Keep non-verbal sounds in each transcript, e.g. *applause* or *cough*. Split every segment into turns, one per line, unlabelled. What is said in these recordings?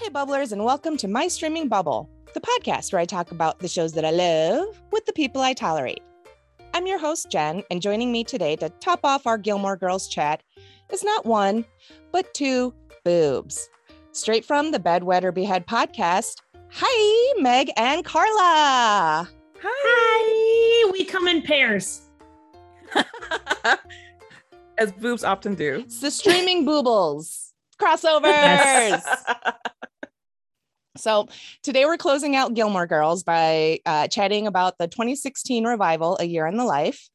Hey, bubblers, and welcome to My Streaming Bubble, the podcast where I talk about the shows that I love with the people I tolerate. I'm your host, Jen, and joining me today to top off our Gilmore Girls chat is not one, but two boobs. Straight from the Bedwetter Behead podcast. Hi, Meg and Carla.
Hi. Hi. We come in pairs. *laughs*
As boobs often do.
It's the streaming boobles crossovers. *laughs* So today we're closing out Gilmore Girls by uh, chatting about the 2016 revival, A Year in the Life.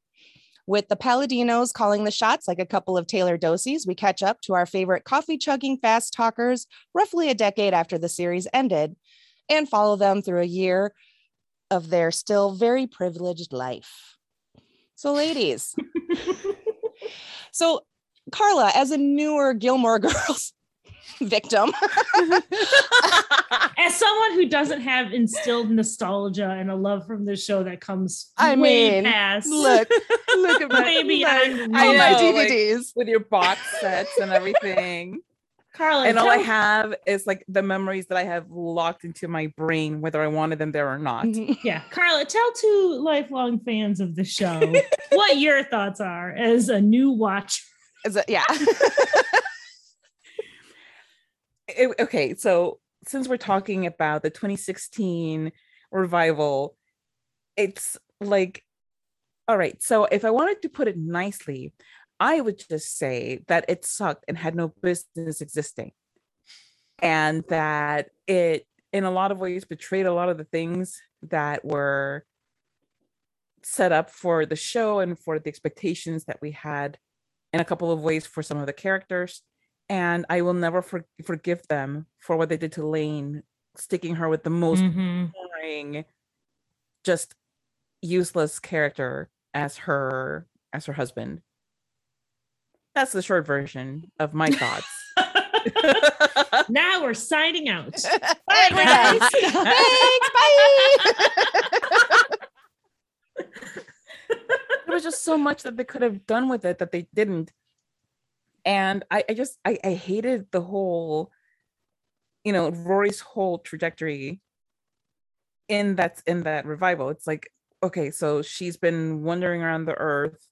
With the Palladinos calling the shots like a couple of Taylor Dooses, we catch up to our favorite coffee chugging fast talkers roughly a decade after the series ended and follow them through a year of their still very privileged life. So, ladies, *laughs* so Carla, as a newer Gilmore *laughs* Girls victim. *laughs*
As someone who doesn't have instilled nostalgia and a love from the show that comes
I
way
mean,
past,
look, look at *laughs* my,
Maybe
my,
I'm
all my
know, like-
DVDs.
with your box sets and everything.
Carla,
and all I have is like the memories that I have locked into my brain, whether I wanted them there or not.
Mhm.
yeah, Carla, tell two lifelong fans of the show what your thoughts are as a new watcher.
It- yeah. *laughs*
It- okay, so since we're talking about the 2016 revival, it's like, all right. So if I wanted to put it nicely, I would just say that it sucked and had no business existing, and that it, in a lot of ways, betrayed a lot of the things that were set up for the show and for the expectations that we had in a couple of ways for some of the characters and I will never for- forgive them for what they did to Lane, sticking her with the most
Mhm.
boring, just useless character as her as her husband. That's the short version of my thoughts. *laughs* *laughs*
now we're signing out. *laughs*
Bye,
we're.
Thanks. Bye.
there was just so much that they could have done with it that they didn't. And I, I just I, I hated the whole, you know, Rory's whole trajectory in that in that revival. It's like, okay, so she's been wandering around the earth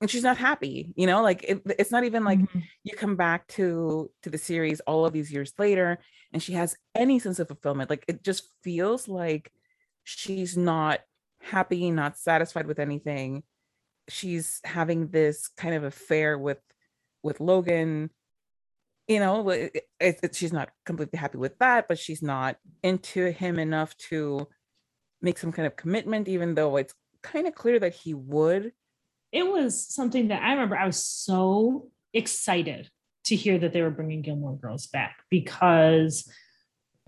and she's not happy, you know, like it, it's not even like
Mhm.
you come back to to the series all of these years later and she has any sense of fulfillment like it just feels like she's not happy not satisfied with anything she's having this kind of affair with with logan you know it, it, she's not completely happy with that but she's not into him enough to make some kind of commitment even though it's kind of clear that he would
it was something that I remember I was so excited to hear that they were bringing Gilmore Girls back because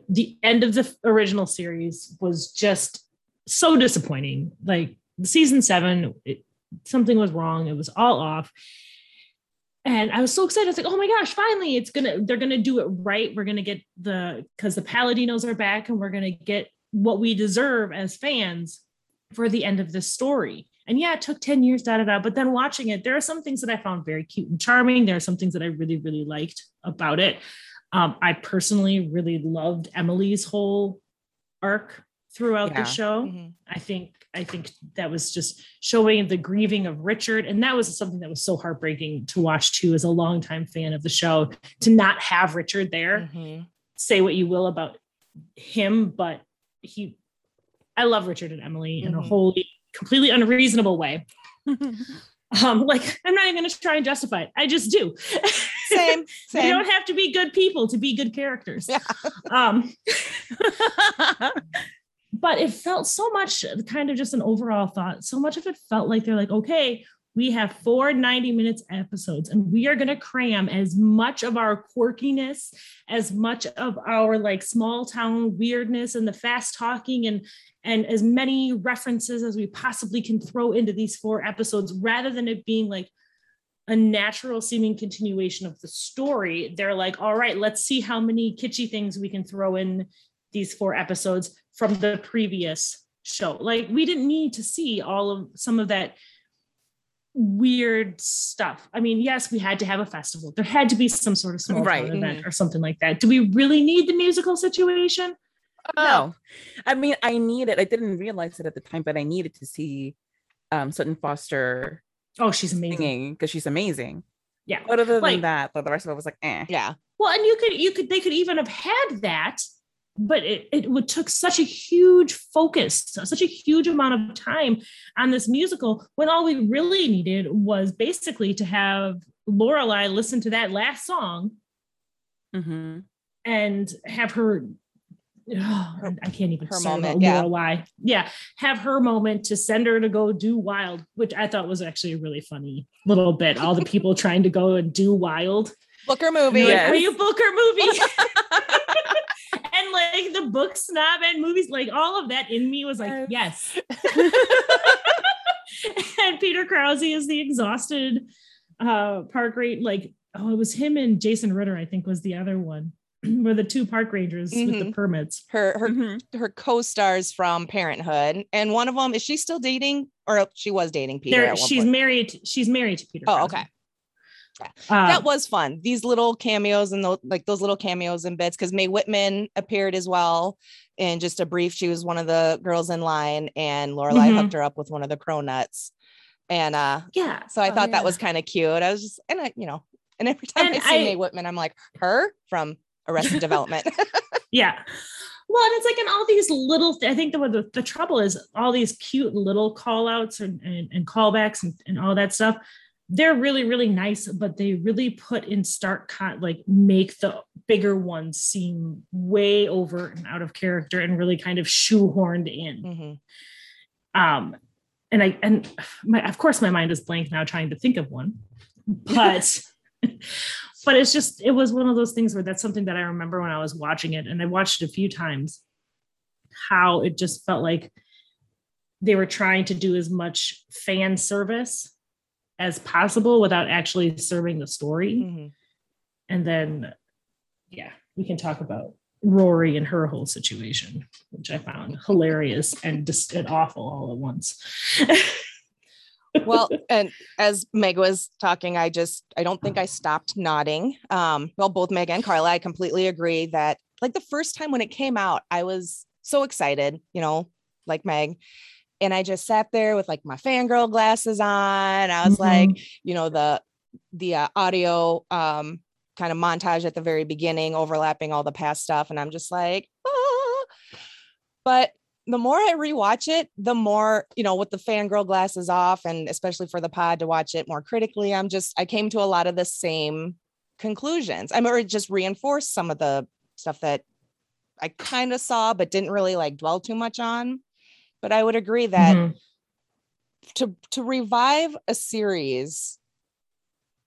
the end of the original series was just so disappointing. Like season seven, it, something was wrong. It was all off. And I was so excited. I was like, oh my gosh, finally, it's gonna, they're gonna do it right. We're gonna get the because the Palladinos are back and we're gonna get what we deserve as fans for the end of this story. And yeah, it took 10 years, da da da. But then watching it, there are some things that I found very cute and charming. There are some things that I really, really liked about it. Um, I personally really loved Emily's whole arc throughout
Yeah.
the show.
Mhm.
I think I think that was just showing the grieving of Richard, and that was something that was so heartbreaking to watch too, as a longtime fan of the show, to not have Richard there
Mhm.
say what you will about him, but he, I love Richard and Emily in a
Mhm.
wholly, completely unreasonable way. *laughs* Um, like I'm not even going to try and justify it. I just do.
Same. *laughs*
you don't have to be good people to be good characters.
Yeah.
Um, *laughs* but it felt so much kind of just an overall thought. So much of it felt like they're like, okay, we have four 90 minutes episodes and we are going to cram as much of our quirkiness, as much of our like small town weirdness and the fast talking and and as many references as we possibly can throw into these four episodes rather than it being like a natural seeming continuation of the story. They're like, all right, let's see how many kitschy things we can throw in these four episodes from the previous show. Like we didn't need to see all of some of that weird stuff. I mean, yes, we had to have a festival. There had to be some sort of small
Right.
event or something like that. Do we really need the musical situation?
No. I mean, I needed, I didn't realize it at the time, but I needed to see um Sutton Foster
Oh, she's amazing.
because she's amazing.
Yeah.
But other than
Like-
that, the rest of it was like, eh.
Yeah.
Well, and you could you could they could even have had that, but it, it took such a huge focus, such a huge amount of time on this musical when all we really needed was basically to have Lorelai listen to that last song
hmm
and have her *sighs* oh, I can't even
her moment, yeah.
Lorelai. Yeah, have her moment to send her to go do wild, which I thought was actually a really funny little bit. All the people *laughs* trying to go and do wild.
Booker movie.
Yes.
Are you Booker movie? *laughs* *laughs* and like the book snob and movies, like all of that in me was like, yes. *laughs* *laughs* and Peter Krause is the exhausted uh park rate, like oh, it was him and Jason Ritter, I think was the other one. *clears throat* Were the two park rangers with the
Mhm.
permits.
Her her
Mhm.
her co-stars from Parenthood, and one of them is she still dating, or she was dating Peter?
They're-
at one
she's
point?
married. She's married to Peter.
Oh,
Krause.
okay.
Uh,
that was fun. These little cameos and those like those little cameos and bits because Mae Whitman appeared as well in just a brief. She was one of the girls in line, and Lorelai
Mhm.
hooked her up with one of the cronuts. And uh,
yeah.
so I
Oh,
thought
yeah.
that was kind of cute. I was just and I, you know, and every *laughs* time
And
I see
I-
Mae Whitman, I'm like her from Arrested *laughs* Development. *laughs*
Yeah. Well, and it's like in all these little, I think the, the the trouble is all these cute little call outs and, and, and callbacks and, and all that stuff. They're really, really nice, but they really put in stark con like make the bigger ones seem way over and out of character and really kind of shoehorned in.
Mhm.
Um, and I and my of course my mind is blank now trying to think of one, but *laughs* but it's just it was one of those things where that's something that I remember when I was watching it, and I watched it a few times. How it just felt like they were trying to do as much fan service as possible without actually serving the story.
Mhm.
And then, yeah, we can talk about Rory and her whole situation, which I found hilarious and just and awful all at once.
well *laughs* and as meg was talking i just i don't think i stopped nodding um well both meg and carla i completely agree that like the first time when it came out i was so excited you know like meg and i just sat there with like my fangirl glasses on i was like you know the the uh, audio um kind of montage at the very beginning overlapping all the past stuff and i'm just like ah. but the more I rewatch it, the more, you know, with the fangirl glasses off, and especially for the pod to watch it more critically, I'm just, I came to a lot of the same conclusions. I'm or just reinforced some of the stuff that I kind of saw, but didn't really like dwell too much on. But I would agree that
Mhm.
to to revive a series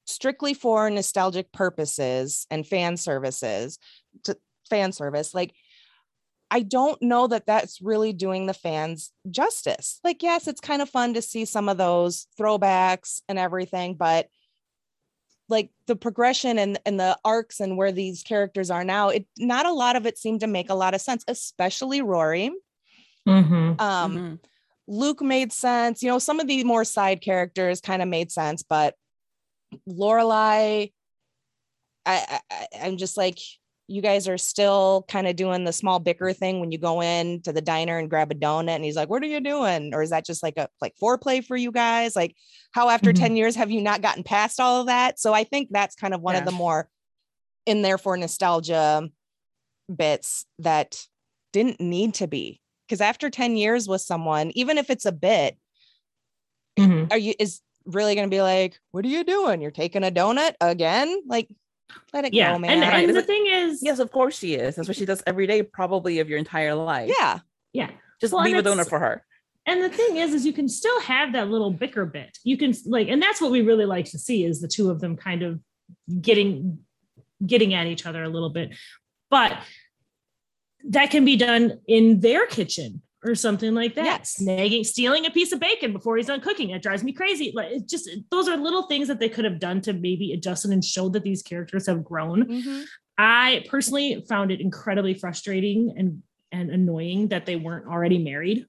strictly for nostalgic purposes and fan services to fan service like I don't know that that's really doing the fans justice. Like, yes, it's kind of fun to see some of those throwbacks and everything, but like the progression and, and the arcs and where these characters are now, it not a lot of it seemed to make a lot of sense, especially Rory.
Mhm.
Um,
Mhm.
Luke made sense. You know, some of the more side characters kind of made sense, but Lorelai, I, I I'm just like, you guys are still kind of doing the small bicker thing when you go in to the diner and grab a donut, and he's like, "What are you doing?" Or is that just like a like foreplay for you guys? Like, how after
Mhm.
ten years have you not gotten past all of that? So I think that's kind of one of the more in there for nostalgia bits that didn't need to be because after 10 years with someone even if it's a bit
Mhm.
are you is really going to be like what are you doing you're taking a donut again like let it
Yeah.
go man
and, and the
like-
thing is,
Yes, of course she is. That's what she does every day, probably of your entire life.
yeah
yeah.
Just
Well,
leave a
it's-
donut for her.
And the thing is, is you can still have that little bicker bit. You can like, and that's what we really like to see is the two of them kind of getting getting at each other a little bit. But that can be done in their kitchen or something like that.
Yes.
Snagging, stealing a piece of bacon before he's done cooking. It drives me crazy. Like it just those are little things that they could have done to maybe adjust it and show that these characters have grown.
Mhm.
I personally found it incredibly frustrating and and annoying that they weren't already married.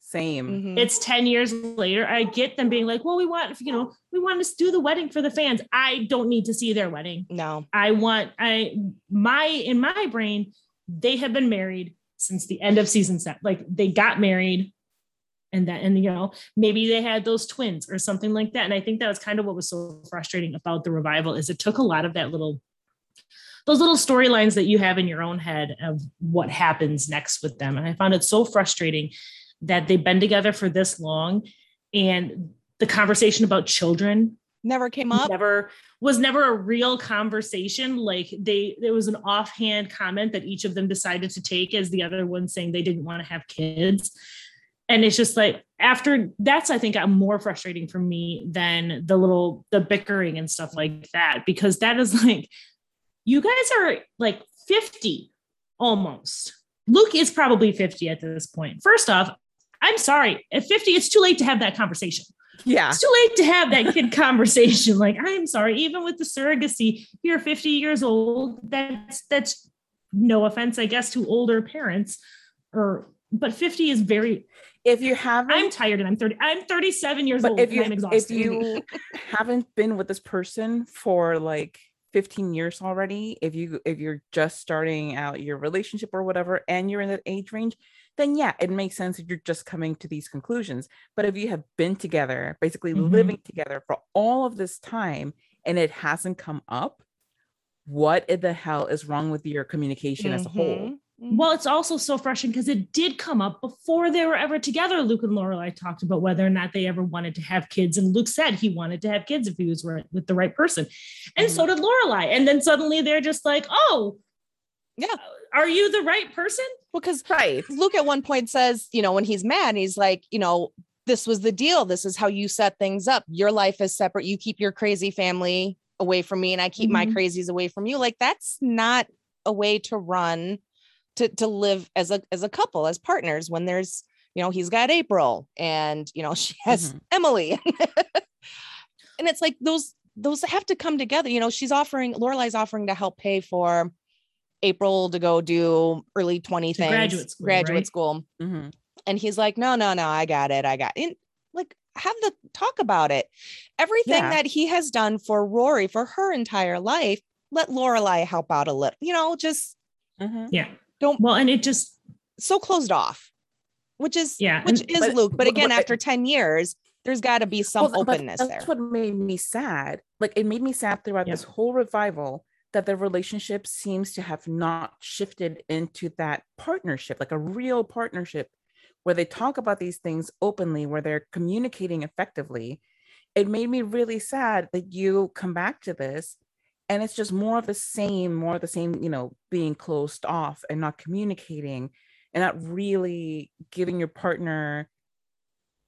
Same.
Mhm.
It's 10 years later. I get them being like, well, we want, you know, we want to do the wedding for the fans. I don't need to see their wedding.
no.
I want, I, my, in my brain, they have been married since the end of season set. Like they got married and that, and you know, maybe they had those twins or something like that. And I think that was kind of what was so frustrating about the revival is it took a lot of that little, those little storylines that you have in your own head of what happens next with them. And I found it so frustrating that they've been together for this long and the conversation about children
Never came up.
never was never a real conversation. Like they there was an offhand comment that each of them decided to take as the other one saying they didn't want to have kids. And it's just like after that's i think more frustrating for me than the little the bickering and stuff like that because that is like you guys are like 50 almost. Luke is probably 50 at this point. point first off i'm sorry at 50 it's too late to have that conversation
Yeah.
it's too late to have that kid *laughs* conversation. Like, I'm sorry, even with the surrogacy, you're 50 years old. That's that's no offense, I guess, to older parents, or but 50 is very.
If you haven't,
I'm tired and I'm 30. I'm 37 years old
if
and
you if you haven't been with this person for like 15 years already if you if you're just starting out your relationship or whatever and you're in that age range then yeah it makes sense that you're just coming to these conclusions but if you have been together basically
Mhm.
living together for all of this time and it hasn't come up what the hell is wrong with your communication as a whole
Mhm. Mhm.
well, it's also so frustrating because it did come up before they were ever together. Luke and Lorelai talked about whether or not they ever wanted to have kids, and Luke said he wanted to have kids if he was right, with the right person, and so did Lorelai. And then suddenly they're just like, "Oh,
Yeah.
are you the right person?"
Because
right
Luke at one point says, you know, when he's mad, he's like, you know, this was the deal. This is how you set things up. Your life is separate. You keep your crazy family away from me, and I keep my
Mhm.
crazies away from you. Like that's not a way to run, to to live as a as a couple, as partners. When there's, you know, he's got April, and you know, *laughs* she has
Mhm.
Emily, *laughs* and it's like those those have to come together. You know, she's offering Lorelai's offering to help pay for April to go do early 20 things,
graduate school,
graduate
right?
school.
Mhm.
And he's like, no, no, no, I got it. I got it. Like, have the talk about it. Everything
Yeah.
that he has done for Rory for her entire life, let Lorelai help out a little, you know, just
Mhm.
Yeah.
Don't-
Well, and it just
so closed off, which is,
Yeah,
which
and-
is
but-
Luke. But
but-
again,
but-
after 10 years, there's got to be some
Well,
openness
that's
there.
what made me sad. Like it made me sad throughout
Yeah.
this whole revival that the relationship seems to have not shifted into that partnership, like a real partnership where they talk about these things openly, where they're communicating effectively. It made me really sad that you come back to this and it's just more of the same, more of the same, you know, being closed off and not communicating and not really giving your partner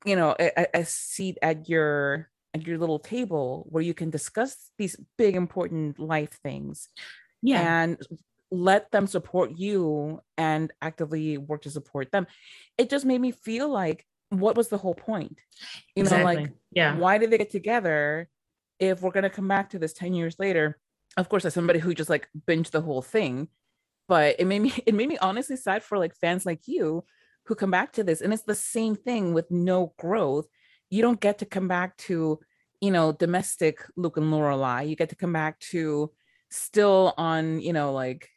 you know a- a seat at your at your little table where you can discuss these big important life things
yeah.
and let them support you and actively work to support them. It just made me feel like what was the whole point? You know like
yeah.
why did they get together if we're going to come back to this 10 years later? Of course as somebody who just like binged the whole thing but it made me *laughs* it made me honestly sad for like fans like you who come back to this and it's the same thing with no growth you don't get to come back to you know domestic luke and lorelai. You get to come back to still on you know like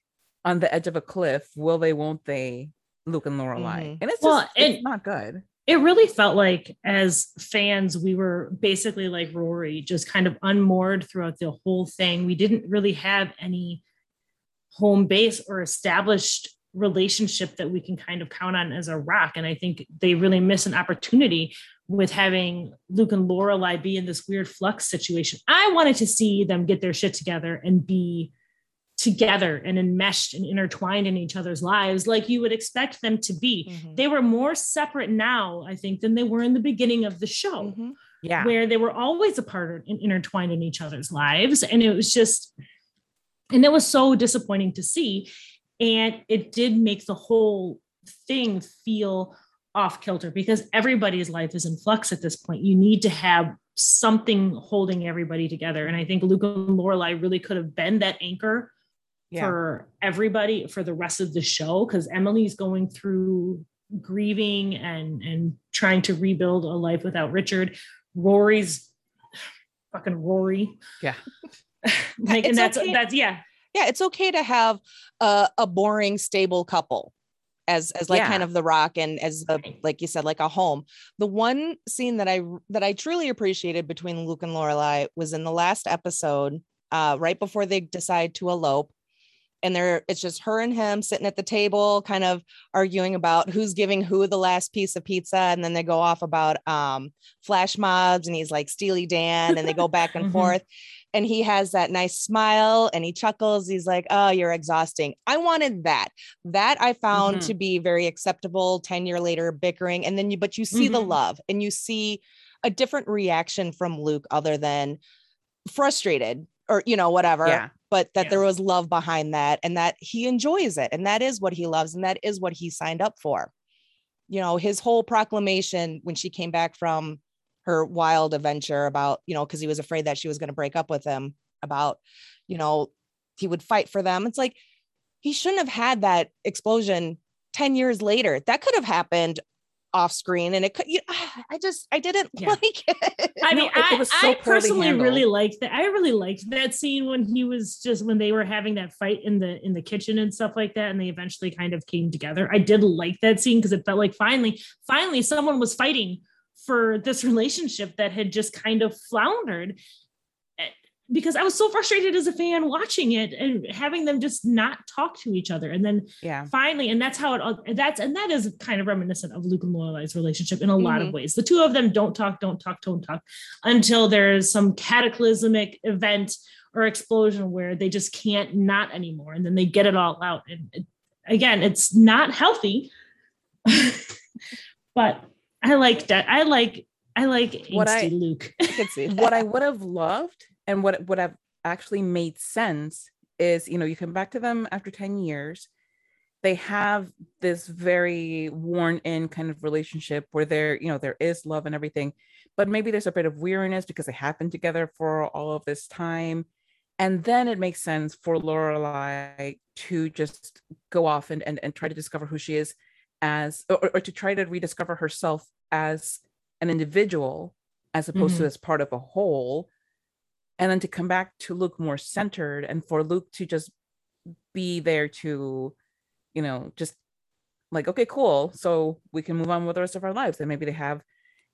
on the edge of a cliff will they won't they luke and lorelai.
Mhm.
and it's just
Well,
it's
and-
not good.
it really felt like as fans we were basically like rory just kind of unmoored throughout the whole thing. We didn't really have any home base or established relationship that we can kind of count on as a rock. And i think they really miss an opportunity with having luke and lorelai be in this weird flux situation i wanted to see them get their shit together and be together and enmeshed and intertwined in each other's lives like you would expect them to be
Mhm.
they were more separate now, I think, than they were in the beginning of the show,
Mhm.
yeah
where they were always apart and intertwined in each other's lives. And it was just, and it was so disappointing to see. And it did make the whole thing feel off kilter because everybody's life is in flux at this point. You need to have something holding everybody together. And I think Luke and Lorelai really could have been that anchor
yeah
for everybody for the rest of the show because Emily's going through grieving and and trying to rebuild a life without Richard. Rory's fucking Rory.
Yeah. *laughs*
like, and that's
okay.
that's yeah.
yeah it's okay to have a, a boring stable couple as as like
Yeah.
kind of the rock and as the like you said like a home. The one scene that i that i truly appreciated between luke and lorelai was in the last episode uh right before they decide to elope. And they're it's just her and him sitting at the table kind of arguing about who's giving who the last piece of pizza. And then they go off about um flash mobs and he's like steely dan and they go back and *laughs*
Mhm.
forth and he has that nice smile and he chuckles he's like oh you're exhausting i wanted that that i found
Mhm.
to be very acceptable 10 year later bickering and then you but you see the
Mhm.
love and you see a different reaction from luke other than frustrated or you know whatever
Yeah.
but that
Yeah.
there was love behind that and that he enjoys it and that is what he loves and that is what he signed up for you know his whole proclamation when she came back from her wild adventure about you know because he was afraid that she was going to break up with him about you know he would fight for them it's like he shouldn't have had that explosion 10 years later that could have happened off screen and it could you, *sighs* i just i didn't *laughs*
Yeah.
like it
I
No,
mean,
it- it
I,
was so
I
poorly
personally really liked that. I really liked that scene when he was just when they were having that fight in the in the kitchen and stuff like that, and they eventually kind of came together. I did like that scene because it felt like finally, finally, someone was fighting for this relationship that had just kind of floundered. Eh, Because I was so frustrated as a fan watching it and having them just not talk to each other, and then
Yeah.
finally and that's how it all that's and that is kind of reminiscent of luke and lorelai's relationship in a lot
Mhm.
of ways the two of them don't talk don't talk don't talk until there's some cataclysmic event or explosion where they just can't not anymore and then they get it all out and it, again it's not healthy *laughs* but i like that i like i like
What I-
luke
i could see *laughs*
what I would have loved and what would have actually made sense is, you know, you come back to them after 10 years. They have this very worn in kind of relationship where there, you know, there is love and everything, but maybe there's a bit of weariness because they have been together for all of this time. And then it makes sense for Lorelai to just go off and, and, and try to discover who she is as, or, or to try to rediscover herself as an individual as opposed to
Mhm.
as part of a whole. And then to come back to Luke more centered and for Luke to just be there to you know just like okay cool. So we can move on with the rest of our lives. And maybe they have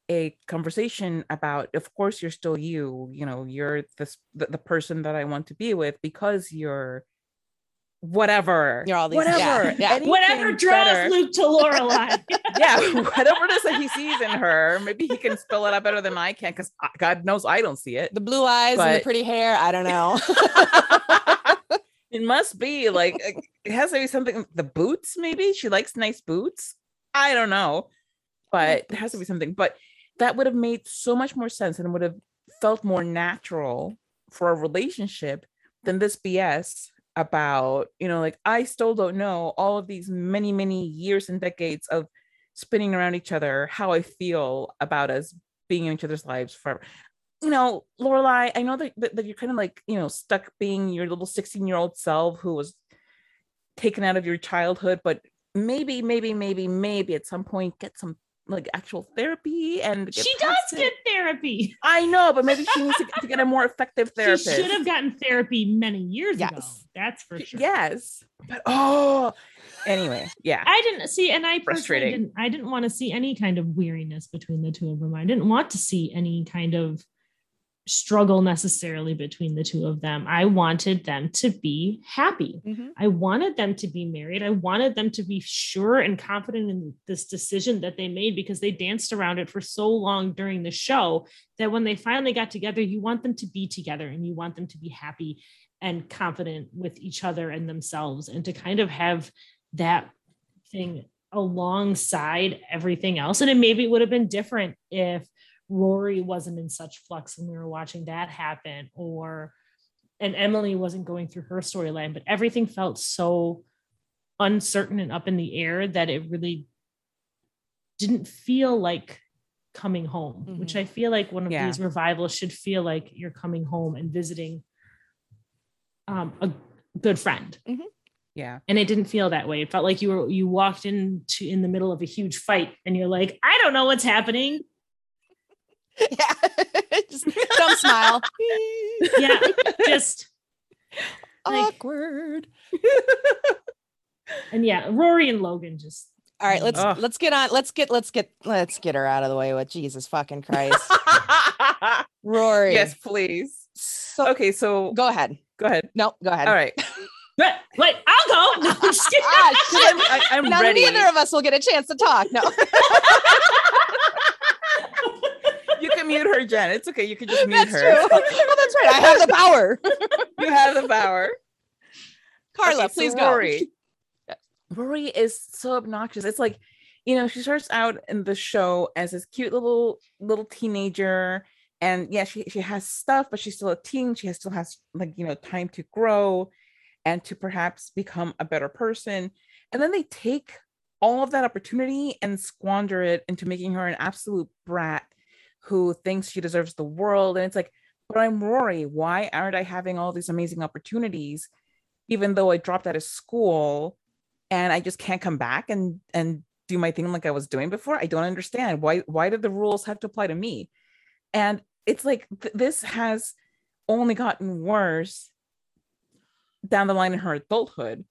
a conversation about of course you're still you you know you're this the, the person that I want to be with because you're whatever
You're all these-
whatever
yeah, yeah.
whatever draws
better.
luke to lorelai *laughs*
yeah, whatever it is that he sees in her, maybe he can spell it out better than I can because God knows I don't see it.
the blue eyes and the pretty hair i don't know *laughs*
it must be like it has to be something. The boots, maybe she likes nice boots. I don't know, but it has to be something. But that would have made so much more sense and would have felt more natural for a relationship than this BS about you know like I still don't know all of these many many years and decades of spinning around each other how I feel about us being in each other's lives forever. You know, Lorelai, I know that, that, that you're kind of like, you know, stuck being your little 16 year old self who was taken out of your childhood, but maybe, maybe, maybe, maybe at some point get some like actual therapy and
she does
it.
get therapy
I know, but maybe she needs to, to get a more effective therapist.
She should have gotten therapy many years ago.
Yes.
That's for sure.
Yes, but oh, anyway, yeah,
I didn't see, and I personally didn't. I didn't want to see any kind of weariness between the two of them. I didn't want to see any kind of struggle necessarily between the two of them. I wanted them to be happy.
Mhm.
I wanted them to be married. I wanted them to be sure and confident in this decision that they made because they danced around it for so long during the show that when they finally got together, you want them to be together and you want them to be happy and confident with each other and themselves and to kind of have that thing alongside everything else. And it maybe would have been different if Rory wasn't in such flux and we were watching that happen or and Emily wasn't going through her storyline, but everything felt so uncertain and up in the air that it really didn't feel like coming home, which I feel like one of
Yeah.
these revivals should feel like you're coming home and visiting um, a good friend.
Yeah.
and it didn't feel that way. It felt like you were you walked into in the middle of a huge fight, and you're like, I don't know what's happening. *laughs*
yeah. *laughs* Just dumb smile. *laughs*
Yeah, just like-
Awkward.
and yeah, Rory and Logan just
All right, let's
Ugh.
let's get on. Let's get let's get let's get her out of the way with Jesus fucking Christ. Rory.
yes, please.
So
Okay, so
go ahead.
go ahead.
No, go ahead.
All right.
wait, wait I'll go. No, I'm just kidding.
Ah,
'Cause I'm, I, I'm
now
ready.
neither of us will get a chance to talk. No.
You can mute her, Jen. It's okay. You can just mute her.
That's
her.
true. *laughs* Oh, that's right. I have the power. *laughs*
You have the power.
Carla,
Okay, so
please go.
Rory. Rory is so obnoxious. It's like, you know, she starts out in the show as this cute little little teenager, and yeah, she she has stuff, but she's still a teen. She has, still has like you know time to grow, and to perhaps become a better person. And then they take all of that opportunity and squander it into making her an absolute brat who thinks she deserves the world. And it's like, but I'm Rory. Why aren't I having all these amazing opportunities? even though I dropped out of school and I just can't come back and and do my thing like I was doing before. I don't understand why why did the rules have to apply to me? And it's like th- this has only gotten worse down the line in her adulthood.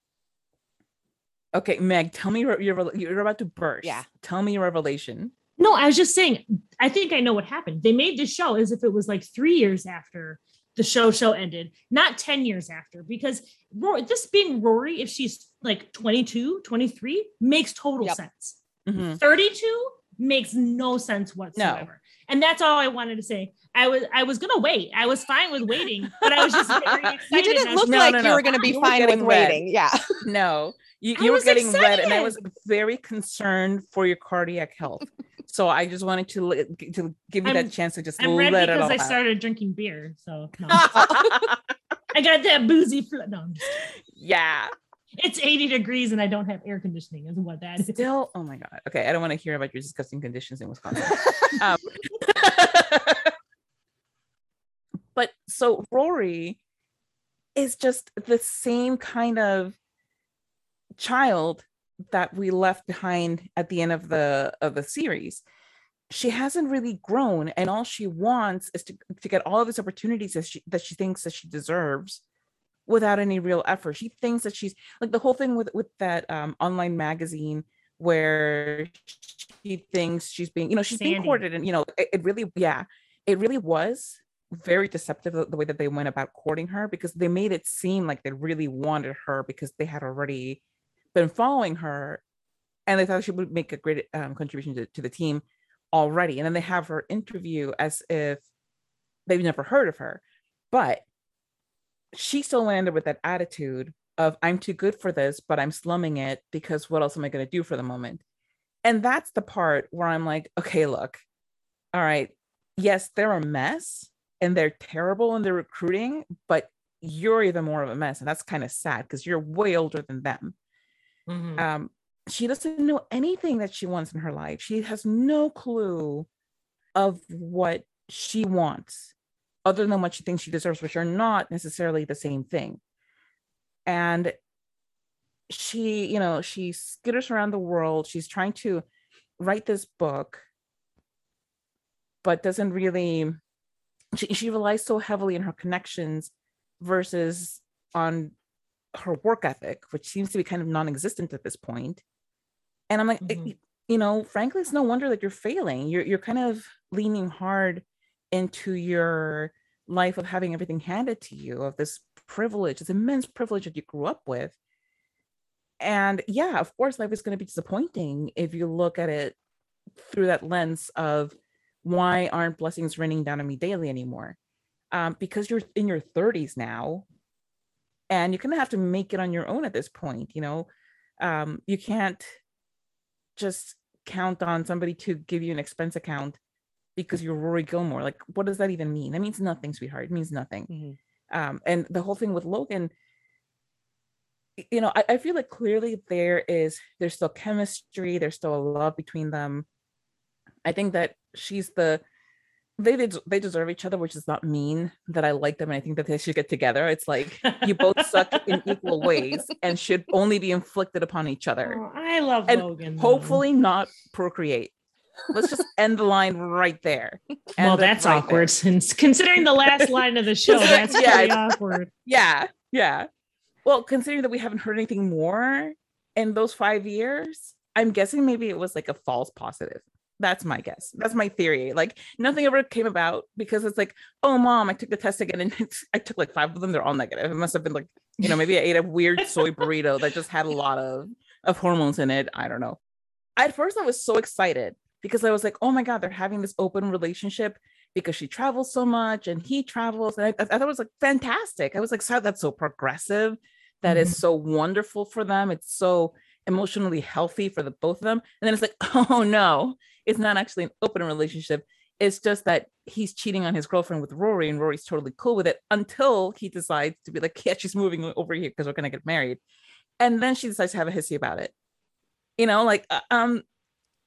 Okay, Meg, tell me your, your you're about to burst.
Yeah.
Tell me your revelation.
No, I was just saying, I think I know what happened. They made this show as if it was like three years after the show show ended, not 10 years after, because Rory, this being Rory, if she's like 22, 23, makes total
Yep.
sense.
Mhm.
32 makes no sense whatsoever. And that's all I wanted to say. I was I was gonna wait. I was fine with waiting, but I was just very *laughs* excited.
You didn't look
No,
like
no,
you were going to be
You
fine with
getting red.
waiting. Yeah. *laughs*
No, you, you were
was
getting red, and I was very concerned for your cardiac health. So I just wanted to to give you
I'm-
that chance to just
I'm red
it
because I
out.
started drinking beer. So no. *laughs* I got that boozy fl- no,
yeah.
it's 80 degrees and I don't have air conditioning, is what that is.
Still, oh my god. Okay, I don't want to hear about your disgusting conditions in Wisconsin. *laughs* um, *laughs* but so Rory is just the same kind of child that we left behind at the end of the of the series she hasn't really grown and all she wants is to, to get all of these opportunities that she that she thinks that she deserves without any real effort. She thinks that she's like the whole thing with with that um online magazine where she thinks she's being you know she's being courted and you know it, it really yeah it really was very deceptive the, the way that they went about courting her because they made it seem like they really wanted her because they had already been following her and they thought she would make a great um, contribution to, to the team already. And then they have her interview as if they've never heard of her. But she still landed with that attitude of i'm too good for this but i'm slumming it because what else am i going to do for the moment? And that's the part where i'm like okay look all right yes they're a mess and they're terrible in their recruiting but you're even more of a mess. And that's kind of sad because you're way older than them
Mhm.
um she doesn't know anything that she wants in her life. She has no clue of what she wants other than what she thinks she deserves which are not necessarily the same thing. And she you know she skitters around the world. She's trying to write this book but doesn't really she, she relies so heavily on her connections versus on her work ethic which seems to be kind of non-existent at this point. And i'm like
Mhm.
you know frankly it's no wonder that you're failing. You're you're kind of leaning hard into your life of having everything handed to you of this privilege this immense privilege that you grew up with. And yeah of course life is going to be disappointing if you look at it through that lens of why aren't blessings raining down on me daily anymore? Um, because you're in your 30s now and you're gonna have to make it on your own at this point you know? Um, you can't just count on somebody to give you an expense account because you're rory gilmore like what does that even mean? That means nothing sweetheart it means nothing.
Mhm.
um, and the whole thing with logan you know I, I feel like clearly there is there's still chemistry there's still a love between them. I think that she's the they they they deserve each other, which does not mean that I like them and I think that they should get together. It's like you both suck *laughs* in equal ways and should only be inflicted upon each other.
Oh, I love
And
Logan. though.
Hopefully not procreate. Let's just end the line right there.
Well,
End it
that's
right
awkward
there.
since considering the last line of the *laughs* show. That's
Yeah.
pretty awkward.
Yeah, yeah. Well, considering that we haven't heard anything more in those five years, I'm guessing maybe it was like a false positive. That's my guess. That's my theory. Like nothing ever came about because it's like, oh, mom, I took the test again and *laughs* it's, I took like five of them. They're all negative. It must have been like, you know, maybe I ate a weird soy burrito that just had a lot of of hormones in it. I don't know. At first, I was so excited because I was like, oh my god, they're having this open relationship because she travels so much and he travels. And I, I thought it was like fantastic. I was like, so that's so progressive. That is mm-hmm. so wonderful for them. It's so emotionally healthy for the both of them. And then it's like, *laughs* oh no, it's not actually an open relationship. It's just that he's cheating on his girlfriend with Rory, and Rory's totally cool with it until he decides to be like, yeah, she's moving over here because we're gonna get married. And then she decides to have a hissy about it. You know, like uh, um,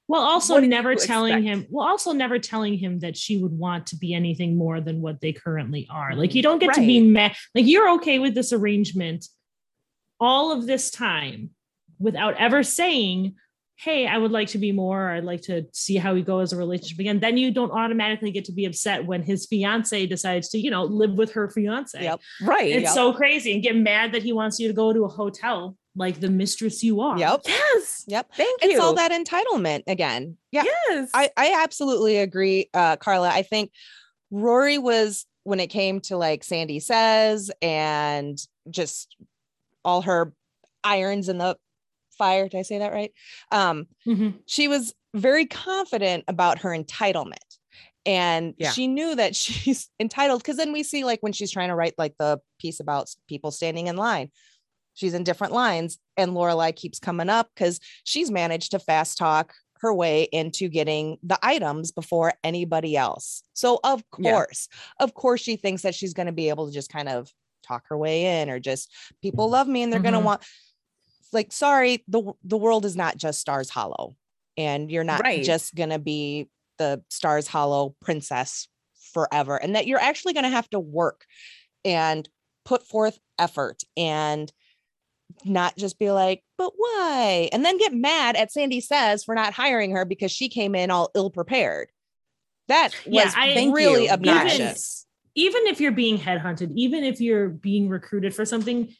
Well, also never telling
expect?
him. Well, also never telling him that she would want to be anything more than what they currently are. Like you don't get to be
Right.
mad. Like you're okay with this arrangement all of this time without ever saying, "Hey, I would like to be more. Or I'd like to see how we go as a relationship again." Then you don't automatically get to be upset when his fiance decides to, you know, live with her fiance.
Yep.
right.
It's
Yep.
so crazy and get mad that he wants you to go to a hotel like the mistress you are.
Yep.
yes.
Yep.
Thank you.
It's all that entitlement again. Yeah.
Yes.
I, I absolutely agree, uh, Carla. I think Rory was when it came to like Sandee Says and just all her irons in the fire. Did I say that right? Um,
Mhm.
she was very confident about her entitlement. And
Yeah.
she knew that *laughs* she's entitled because then we see like when she's trying to write like the piece about people standing in line, she's in different lines, and Lorelai keeps coming up because she's managed to fast talk her way into getting the items before anybody else. So of
Yeah.
course, of course, she thinks that she's going to be able to just kind of talk her way in, or just people love me and they're going
Mhm.
to want. Like, sorry, the the world is not just Stars Hollow, and you're not
Right.
just going to be the Stars Hollow princess forever, and that you're actually going to have to work and put forth effort and not just be like, but why? And then get mad at Sandee Says for not hiring her because she came in all ill prepared. That
Yeah,
was
I-
Thank
really
you.
obnoxious.
even if you're being headhunted, even if you're being recruited for something,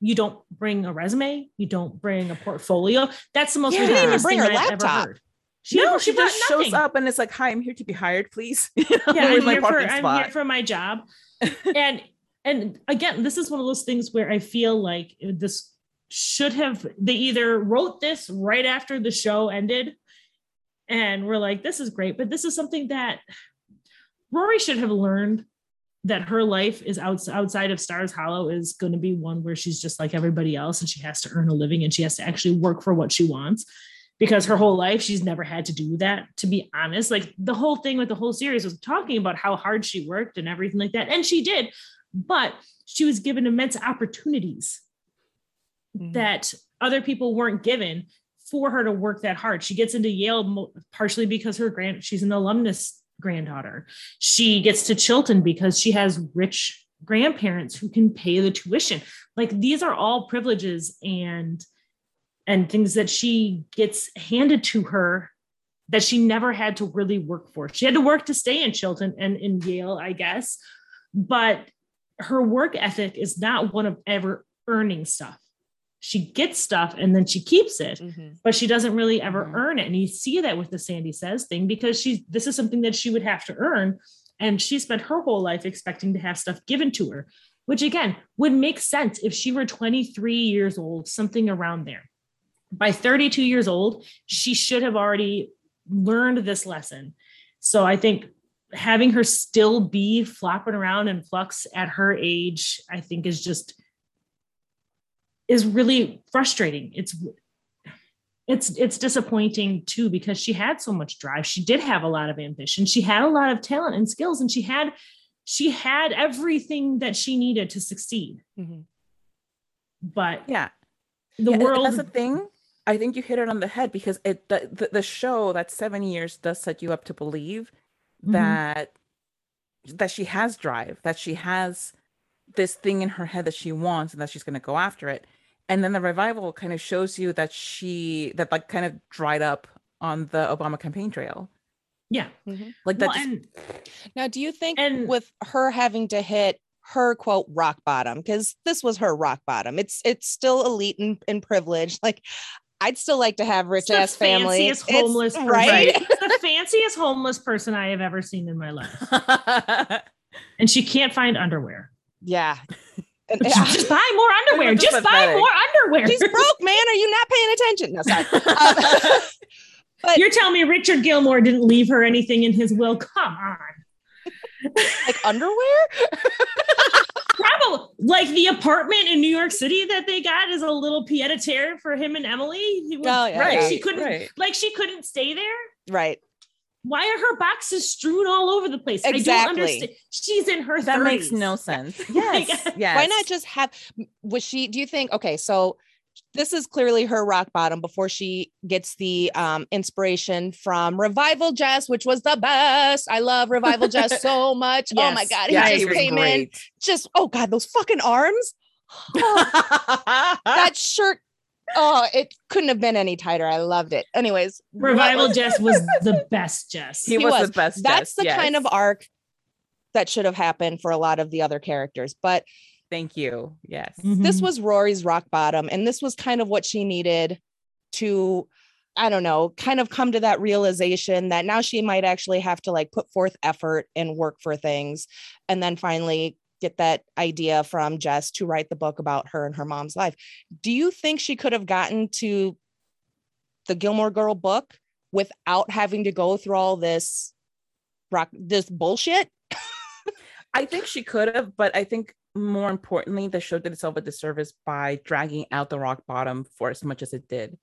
you don't bring a resume, you don't bring a portfolio. That's the most
Yeah. She
didn't even
ridiculous
bring
thing
her
I've ever
laptop.
heard. She,
no, she,
brought
just shows up and it's like, "Hi, I'm here to be hired, please." *laughs*
Yeah, I'm here, for, I'm here for my job. *laughs* and and again, this is one of those things where I feel like this should have they either wrote this right after the show ended and we're like, this is great, but this is something that Rory should have learned that her life is outs- outside of Stars Hollow is going to be one where she's just like everybody else and she has to earn a living and she has to actually work for what she wants because her whole life she's never had to do that to be honest like the whole thing with the whole series was talking about how hard she worked and everything like that and she did but she was given immense opportunities
Mhm.
that other people weren't given for her to work that hard. She gets into Yale partially because her grand she's an alumnus granddaughter. She gets to Chilton because she has rich grandparents who can pay the tuition. Like these are all privileges and and things that she gets handed to her that she never had to really work for. She had to work to stay in Chilton and in Yale, I guess. But her work ethic is not one of ever earning stuff. She gets stuff and then she keeps it,
Mhm.
but she doesn't really ever
Mhm.
earn it. And you see that with the Sandee Says thing because she's this is something that she would have to earn. And she spent her whole life expecting to have stuff given to her, which again would make sense if she were 23 years old, something around there. By 32 years old, she should have already learned this lesson. So I think having her still be flopping around in flux at her age, I think is just is really frustrating. It's it's it's disappointing too because she had so much drive. She did have a lot of ambition. She had a lot of talent and skills and she had she had everything that she needed to succeed.
Mhm.
But
yeah,
the
Yeah,
world
That's the thing. I think you hit it on the head because it the, the, the show that seven years does set you up to believe
Mhm.
that that she has drive, that she has this thing in her head that she wants and that she's going to go after it. And then the revival kind of shows you that she that like kind of dried up on the Obama campaign trail.
Yeah. Mm-hmm.
Like that
Well,
just-
and
Now, do you think
And-
with her having to hit her quote rock bottom, because this was her rock bottom, it's it's still elite and, and privileged. Like I'd still like to have rich
the
ass family.
fanciest
It's-
homeless person.
right? *laughs*
It's the fanciest homeless person I have ever seen in my life. *laughs* And she can't find underwear.
yeah. *laughs* And-
Just buy more *laughs* underwear.
just
Just buy more underwear.
She's broke, man. Are you not paying attention? No, sorry. Um, *laughs* but
You're telling me Richard Gilmore didn't leave her anything in his will? Come on.
like underwear? *laughs*
Probably like the apartment in New York City that they got is a little pied a terre for him and Emily. He was-
Oh, yeah,
like,
yeah.
she couldn't
Right.
like she couldn't stay there.
Right.
Why are her boxes strewn all over the place? I don't understand. She's in her
that
30s.
makes no *laughs* sense. Yes. yes.
Why not just have was she do you think okay, so this is clearly her rock bottom before she gets the um inspiration from Revival Jess, which was the best. I love Revival Jess *laughs* so much. oh my god,
Yeah,
he
he
just
was
came in. Just oh god, those fucking arms. *laughs* That shirt. Oh, it couldn't have been any tighter. I loved it. Anyways,
Revival
was-
Jess *laughs* was the best Jess.
he,
He
was,
was.
the best.
That's
Jess,
the
yes.
kind of arc that should have happened for a lot of the other characters. But
Thank you. Yes.
this
Mhm.
was Rory's rock bottom, and this was kind of what she needed to, I don't know, kind of come to that realization that now she might actually have to like put forth effort and work for things, and then finally get that idea from Jess to write the book about her and her mom's life. Do you think she could have gotten to the Gilmore Girl book without having to go through all this rock this bullshit?
I think she could have, but I think more importantly, the show did itself a disservice by dragging out the rock bottom for as much as it did.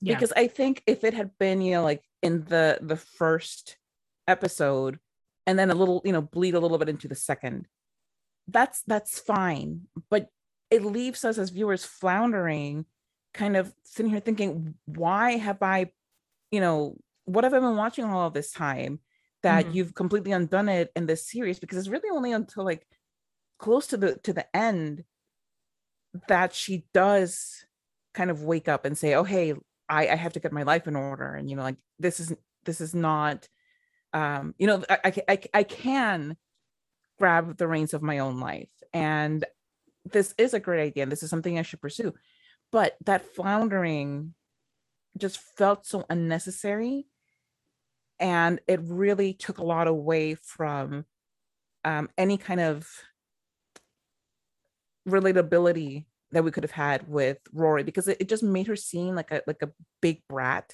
Yeah.
Because I think if it had been, you know, like in the the first episode, and then a little, you know, bleed a little bit into the second, that's that's fine. But it leaves us as viewers floundering, kind of sitting here thinking, why have I, you know, what have I been watching all of this time? That
Mhm.
you've completely undone it in this series because it's really only until like close to the to the end that she does kind of wake up and say oh hey i i have to get my life in order and you know like this is this is not um you know i i, I, I can grab the reins of my own life. And this is a great idea and this is something i should pursue. But that floundering just felt so unnecessary and it really took a lot away from um, any kind of relatability that we could have had with Rory because it, it just made her seem like a like a big brat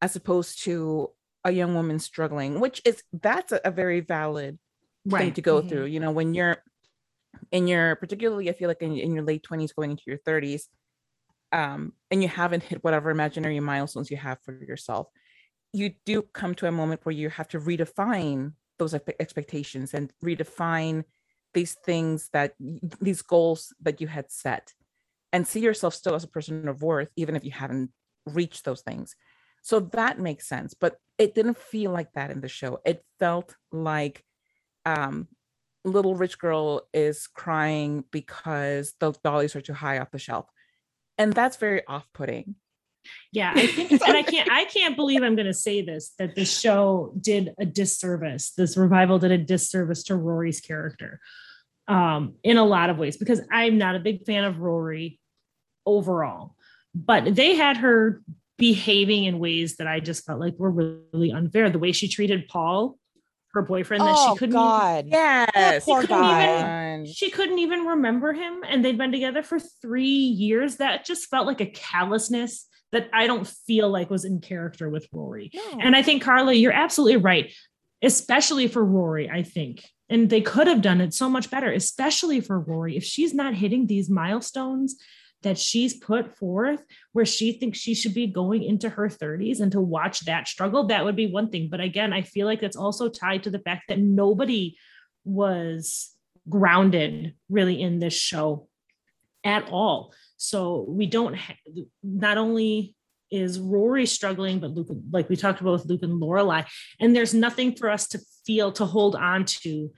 as opposed to a young woman struggling which is that's a, a very valid thing to go
Mhm.
through you know when you're in your particularly i feel like in, in your late 20s going into your 30s um and you haven't hit whatever imaginary milestones you have for yourself you do come to a moment where you have to redefine those expectations and redefine these things that these goals that you had set and see yourself still as a person of worth even if you haven't reached those things. So that makes sense but it didn't feel like that in the show. It felt like um little rich girl is crying because the dollies are too high off the shelf and that's very off-putting
Yeah, I think, and I can't, I can't believe I'm going to say this that the show did a disservice. This revival did a disservice to Rory's character, um, in a lot of ways because I'm not a big fan of Rory overall, but they had her behaving in ways that I just felt like were really unfair. The way she treated Paul, her boyfriend, that
Oh
she couldn't. even-
God.
yes
poor
come
guy.
on.
she couldn't even remember him and they'd been together for three years that just felt like a callousness that i don't feel like was in character with rory
No.
and i think carla you're absolutely right especially for rory i think and they could have done it so much better especially for rory if she's not hitting these milestones that she's put forth where she thinks she should be going into her 30s and to watch that struggle that would be one thing but again i feel like it's also tied to the fact that nobody was grounded really in this show at all. So we don't ha- not only is Rory struggling, but Luke, like we talked about with Luke and Lorelai, and there's nothing for us to feel to hold on to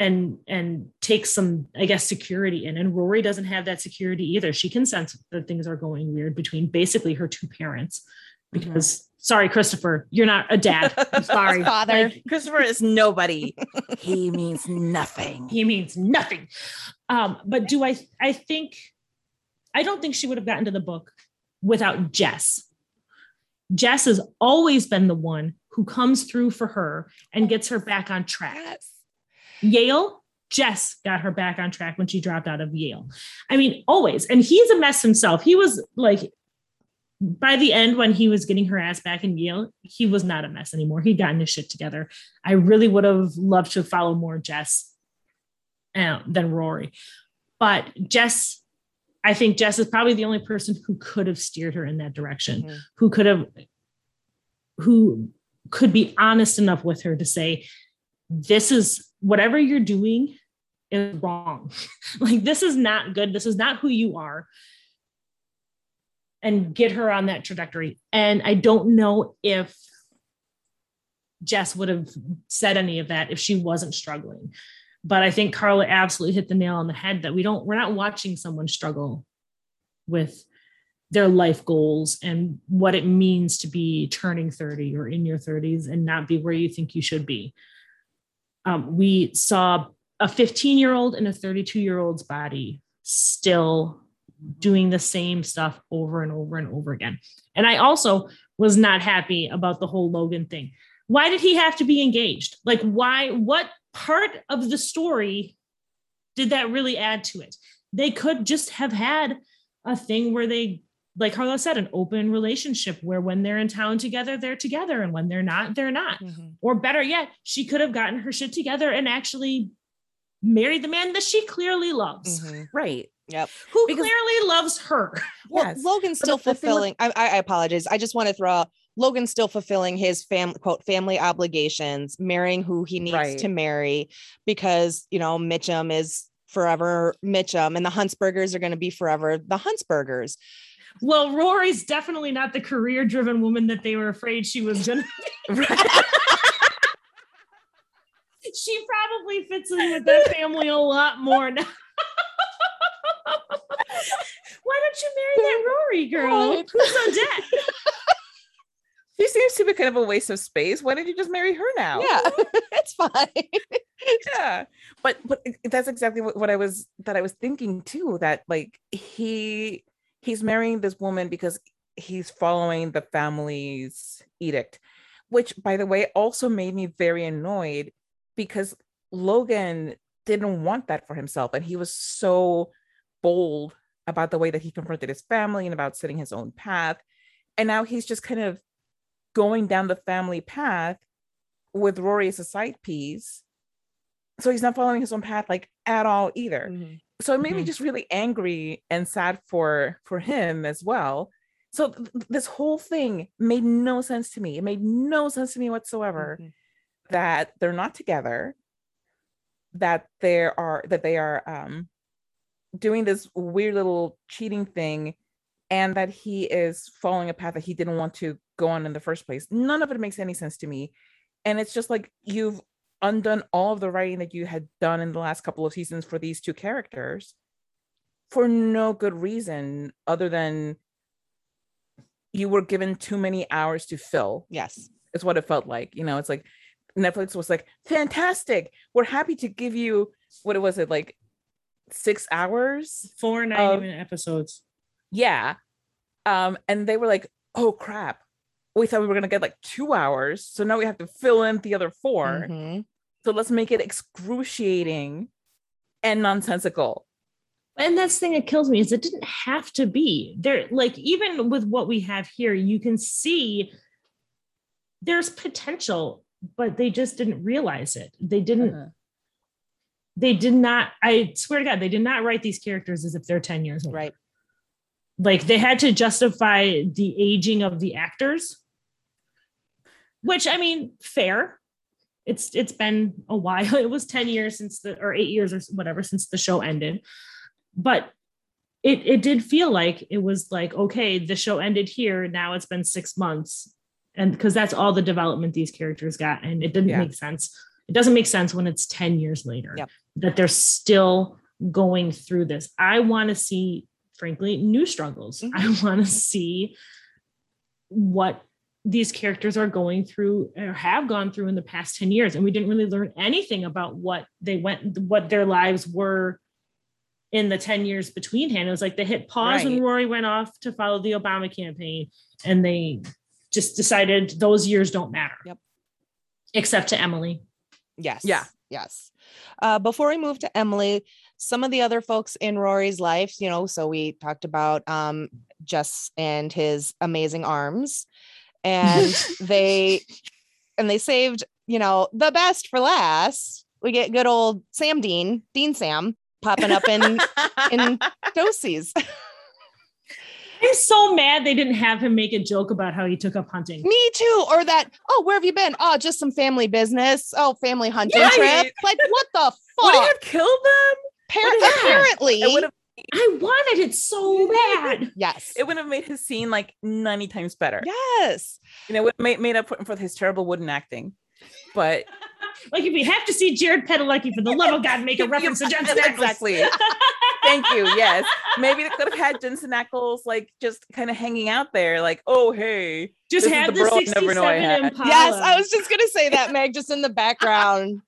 and and take some i guess security in and rory doesn't have that security either she can sense that things are going weird between basically her two parents
Mm-hmm.
because sorry christopher you're not a dad *laughs* i'm sorry
Father.
Like,
Christopher is nobody. *laughs* he means nothing.
he means nothing um but do i i think i don't think she would have gotten to the book without jess jess has always been the one who comes through for her and gets her back on track
Yes.
Yale, Jess got her back on track when she dropped out of Yale. I mean, always. And he's a mess himself. He was like, by the end, when he was getting her ass back in Yale, he was not a mess anymore. He'd gotten his shit together. I really would have loved to follow more Jess uh, than Rory. But Jess, I think Jess is probably the only person who could have steered her in that direction,
Mhm.
who could have, who could be honest enough with her to say, this is whatever you're doing is wrong. *laughs* like this is not good. This is not who you are. And get her on that trajectory. And I don't know if Jess would have said any of that if she wasn't struggling. But I think Carla absolutely hit the nail on the head that we don't, we're not watching someone struggle with their life goals and what it means to be turning 30 or in your 30s and not be where you think you should be um, we saw a 15 year old and a 32 year old's body still doing the same stuff over and over and over again. And I also was not happy about the whole Logan thing. Why did he have to be engaged? Like, why, what part of the story did that really add to it? They could just have had a thing where they, like Carla said, an open relationship where when they're in town together, they're together. And when they're not, they're not
Mhm.
or better yet, she could have gotten her shit together and actually married the man that she clearly loves,
Mhm.
Right.
Yep.
who
Because-
clearly loves her. *laughs*
Well,
Yes.
Logan's still
the thing with-
fulfilling. I, I I apologize. I just want to throw out Logan's still fulfilling his family quote family obligations, marrying who he needs
Right.
to marry because you know Mitchum is forever Mitchum, and the Huntzbergers are going to be forever the Huntzbergers.
Well, Rory's definitely not the career driven woman that they were afraid she was gonna
Right. *laughs*
she probably fits in with that family a lot more now. *laughs* Why don't you marry that Rory girl?
Right.
Who's on deck? *laughs*
she seems to be kind of a waste of space. Why don't you just marry her now?
Yeah, it's fine.
yeah but but that's exactly what, what i was that i was thinking too that like he he's marrying this woman because he's following the family's edict which by the way also made me very annoyed because logan didn't want that for himself. And he was so bold about the way that he confronted his family and about setting his own path. And now he's just kind of going down the family path with rory as a side piece. So he's not following his own path like at all either.
Mhm.
So it made me
Mhm.
just really angry and sad for for him as well so th- th- this whole thing made no sense to me it made no sense to me whatsoever
Mhm.
that they're not together that there are that they are um doing this weird little cheating thing and that he is following a path that he didn't want to go on in the first place none of it makes any sense to me and it's just like you've undone all of the writing that you had done in the last couple of seasons for these two characters for no good reason other than you were given too many hours to fill
Yes.
It's what it felt like. You know, it's like Netflix was like, fantastic. We're happy to give you what was it like six hours?
Four 90
Of-
minute episodes.
Yeah. Um, and they were like, oh crap. We thought we were gonna get like two hours. So now we have to fill in the other 4
Mhm.
So let's make it excruciating and nonsensical.
And that's the thing that kills me is it didn't have to be there. Like even with what we have here, you can see there's potential, but they just didn't realize it. They didn't.
Uh-huh.
They did not. I swear to God, they did not write these characters as if they're ten years old.
Right.
Like they had to justify the aging of the actors, which I mean, fair. It's it's been a while. *laughs* It was ten years since the or eight years or whatever since the show ended, but it it did feel like it was like okay, the show ended here. Now it's been six months. and because that's all the development these characters got and it didn't
Yeah.
make sense it doesn't make sense when it's 10 years later
Yep.
that they're still going through this i want to see frankly new struggles
Mhm.
i want to see what these characters are going through or have gone through in the past 10 years and we didn't really learn anything about what they went what their lives were in the 10 years between hand it was like they hit pause when rory went off to follow the obama campaign and they just decided those years don't matter
Yep.
except to emily
Yes.
Yeah.
Yes. Uh, before we move to Emily, some of the other folks in Rory's life, you know, so we talked about um, Jess and his amazing arms, and *laughs* they and they saved, you know, the best for last. We get good old Sam Dean, Dean Sam, popping up in in *laughs* doses.
i'm so mad they didn't have him make a joke about how he took up hunting
Me too. Or that, oh, where have you been? Oh, just some family business. Oh, family hunting
Right.
trip. Like, what the fuck?
Would have killed them?
Appar-
What is that?
apparently,
i wanted it so bad
yes.
it would have made his scene like 90 times better.
Yes.
You know, it would have made, made up for, for his terrible wooden acting. But *laughs*
like if we have to see jared padalecki for the love of god make a *laughs* reference to jensen *laughs* Ackles.
exactly. Thank you. Yes. Maybe they could have had Jensen Ackles like just kind of hanging out there, like, oh hey.
just
This is
have
the
the,
bro I never
67
I had.
Impala.
Yes. I was just gonna say that, Meg, just in the background.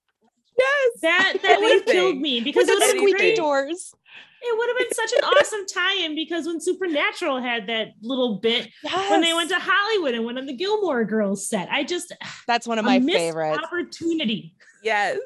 Yes.
that that would have killed me because
With
it
the
would have been
squeaky doors.
It would have been such an awesome tie-in because when Supernatural had that little bit
Yes.
when they went to Hollywood and went on the Gilmore Girls set, I just *sighs*
That's one of my
favorite
favorites.
opportunity.
Yes.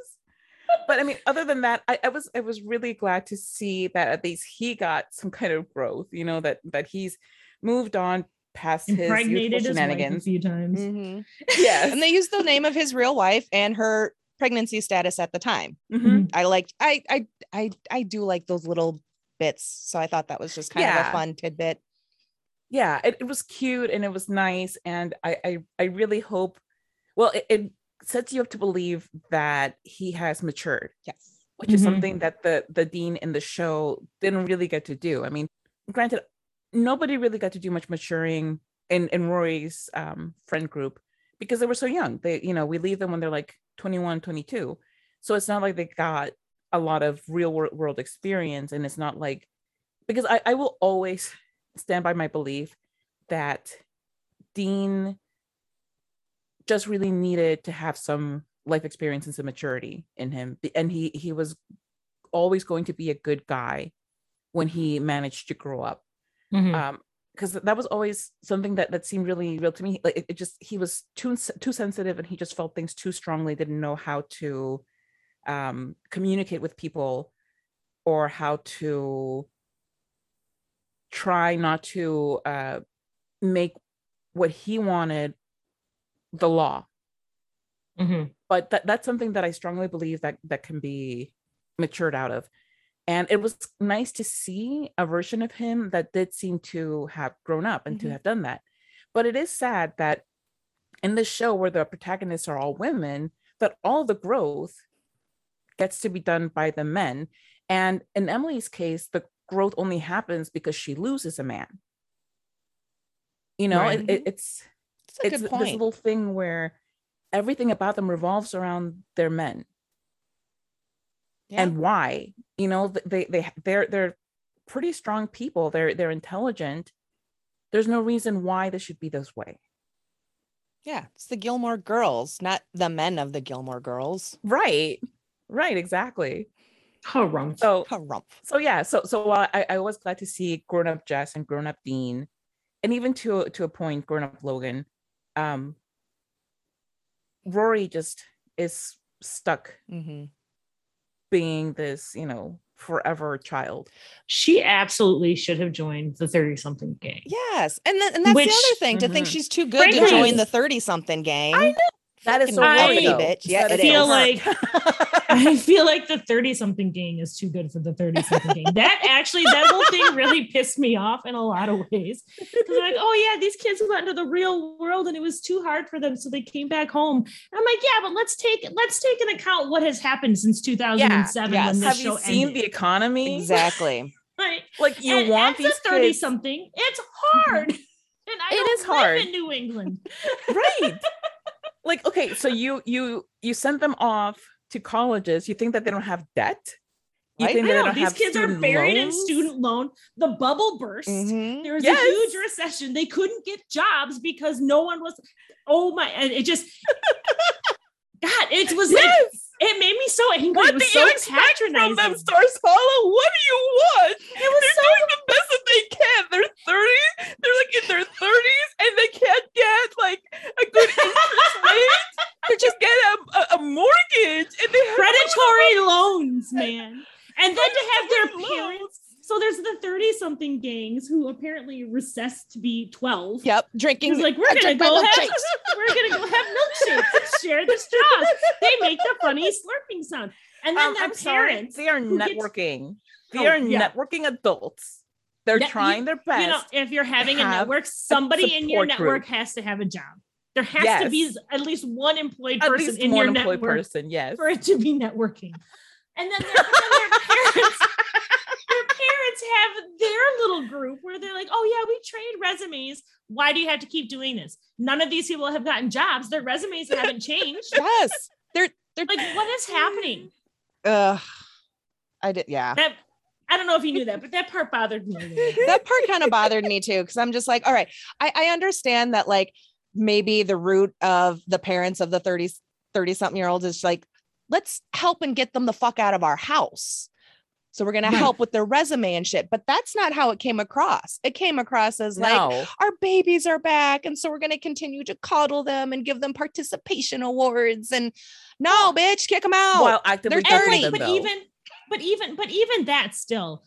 But I mean, other than that, I, I was I was really glad to see that at least he got some kind of growth, you know, that that he's moved on past his
Impregnated
youthful
his wife a few times.
Mhm.
Yes.
And they used the name of his real wife and her pregnancy status at the time.
Mhm.
I liked I I I I do like those little bits. So I thought that was just kind of a fun tidbit.
yeah it, it was cute and it was nice and i i, I really hope well it, it sets you up to believe that he has matured
Yes.
which is
Mhm.
something that the the dean in the show didn't really get to do i mean granted nobody really got to do much maturing in in rory's um friend group because they were so young they you know we leave them when they're like 21 22 so it's not like they got a lot of real world experience and it's not like because i, I will always stand by my belief that dean just really needed to have some life experience and some maturity in him. And he he was always going to be a good guy when he managed to grow up.
Mhm.
um because that was always something that that seemed really real to me like it, it just he was too too sensitive and he just felt things too strongly didn't know how to um communicate with people or how to try not to uh make what he wanted the law
Mhm.
but that, that's something that I strongly believe that that can be matured out of. And it was nice to see a version of him that did seem to have grown up and to
Mhm.
have done that. But it is sad that in this show where the protagonists are all women, that all the growth gets to be done by the men. And in Emily's case, the growth only happens because she loses a man. You know,
Right.
it, it- it's
a
it's this little thing where everything about them revolves around their men
Yeah.
and why you know they they they're they're pretty strong people they're they're intelligent there's no reason why this should be this way
yeah, it's the Gilmore girls, not the men of the Gilmore girls.
right right exactly
Harumph.
so
Harumph.
so yeah so so uh, i i was glad to see grown up jess and grown up dean and even to to a point grown up logan um rory just is stuck
Mhm.
Being this you know forever child
She absolutely should have joined the 30 something gang.
Yes. And, then, and that's
Which-
the other thing to think
Mhm.
she's too good to join the 30 something gang.
I know. That is so
I
Rory, though.
bitch. Yeah,
That
it
is so
feel
her.
like- *laughs* I feel like the 30 something gang is too good for the 30 something gang. That actually, that whole thing really pissed me off in a lot of ways. Because I'm like, oh yeah, these kids went into the real world and it was too hard for them. So they came back home. And I'm like, yeah, but let's take let's take into account what has happened since 2007
yes.
when this
have
show
you seen
ended.
the economy
Exactly. *laughs*
Like,
like you
and
want
as a
these
30
kids
something, it's hard. Mm-hmm. And I
It
don't
is
live
hard.
in New England.
right *laughs* like okay so you you you send them off to colleges you think that they don't have debt you
Right?
think
I know these kids are buried in student loan. The bubble burst.
Mhm.
There was
Yes.
a huge recession. They couldn't get jobs because no one was. Oh my! And it just. *laughs* God, it was like
yes
it made me so angry.
what
it was
do
so
you expect from them stars hollow what do you want
It was
they're doing the best that they can they're 30 they're like in their 30s and they can't get like a good *laughs* interest rate to just get a, a, a mortgage and they have
predatory loans, man. And then to have their parents.
Loans.
So there's the 30 something gangs who apparently recessed to be 12.
Yep, drinking.
was like, *laughs* we're gonna go have
milkshakes."
we're gonna go have milkshakes and share the straws. They make the funny slurping sound. And then
Um,
their
I'm sorry.
parents.
They are
who gets-
networking. They
Oh,
are
yeah.
networking adults. They're
Net-
trying their best.
You know, if you're having a network, somebody in your network
group.
has to have a job. There has to be at least one employed
At
person in
one
your
employed
network
person. Yes.
for it to be networking. And then, their, then their *laughs* parents, their parents have their little group where they're like, "Oh yeah, we trade resumes. Why do you have to keep doing this? None of these people have gotten jobs. Their resumes haven't changed. *laughs*
yes, they're they're.
Like, what is happening?
Ugh, I did. Yeah,
That I don't know if you knew that, but that part bothered me. A little bit.
that part kind of bothered me too because I'm just like, all right, I, I understand that like maybe the root of the parents of the 30 30 something year olds is like, let's help and get them the fuck out of our house. So we're gonna help with their resume and shit. But that's not how it came across. It came across as like
no.
our babies are back, and so we're gonna continue to coddle them and give them participation awards. And no, bitch, kick them out.
While actively
they're
judging
dirty.
them,
but
though.
even but even but even that still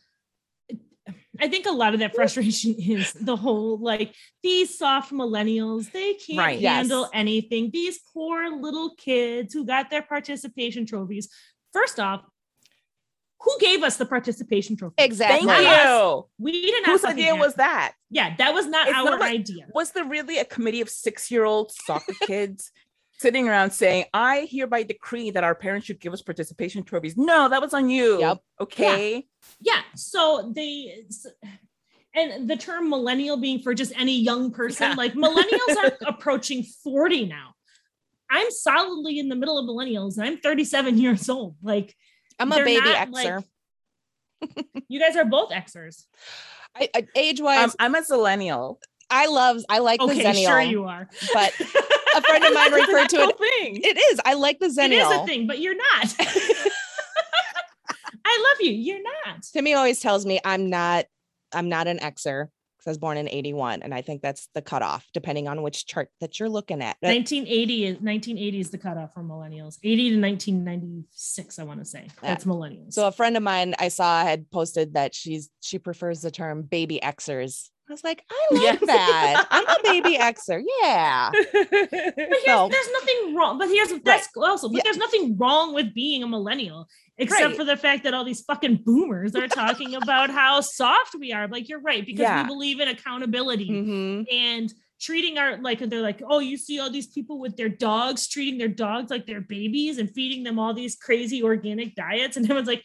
i think a lot of that frustration *laughs* is the whole like these soft millennials they can't
Right.
Yes.
handle anything these poor little kids who got their participation trophies first off who gave us the participation trophy
exactly.
Thank you.
we did not
Whose
fucking
idea
have-
was that?
yeah that was not
It's
our
not like-
idea
Was there really a committee of six-year-old soccer *laughs* kids sitting around saying, "I hereby decree that our parents should give us participation trophies"? No, that was on you.
Yep.
Okay.
yeah so they s- and the term millennial being for just any young person
Yeah.
like millennials are *laughs* approaching 40 now i'm solidly in the middle of millennials and i'm 37 years old like
I'm a baby
not,
Xer.
like- *laughs* you guys are both xers
I, I, age wise,
Um, I'm a zillennial.
I love I like the
okay
Zennial,
sure you are
but *laughs* a friend of mine referred to it.
thing.
It is. I like the
it
Zennial.
is a thing but you're not *laughs* i love you you're not
Timmy always tells me I'm not I'm not an Xer because I was born in 81. And I think that's the cutoff, depending on which chart that you're looking at. Uh,
1980 is 1980 is the cutoff for millennials 80 to 1996 i want to say that's millennials
So a friend of mine I saw had posted that she's she prefers the term baby Xers. I was like, I like
Yes.
that. I'm a baby *laughs* Xer. Yeah.
But here's,
So-
there's nothing wrong. But here's that's also, but
Yeah.
there's nothing wrong with being a millennial, except
Right.
for the fact that all these fucking boomers are talking about how *laughs* soft we are. Like you're right, because
Yeah.
we believe in accountability
Mhm.
and treating our like they're like, oh, you see all these people with their dogs treating their dogs like their babies and feeding them all these crazy organic diets, and everyone's like,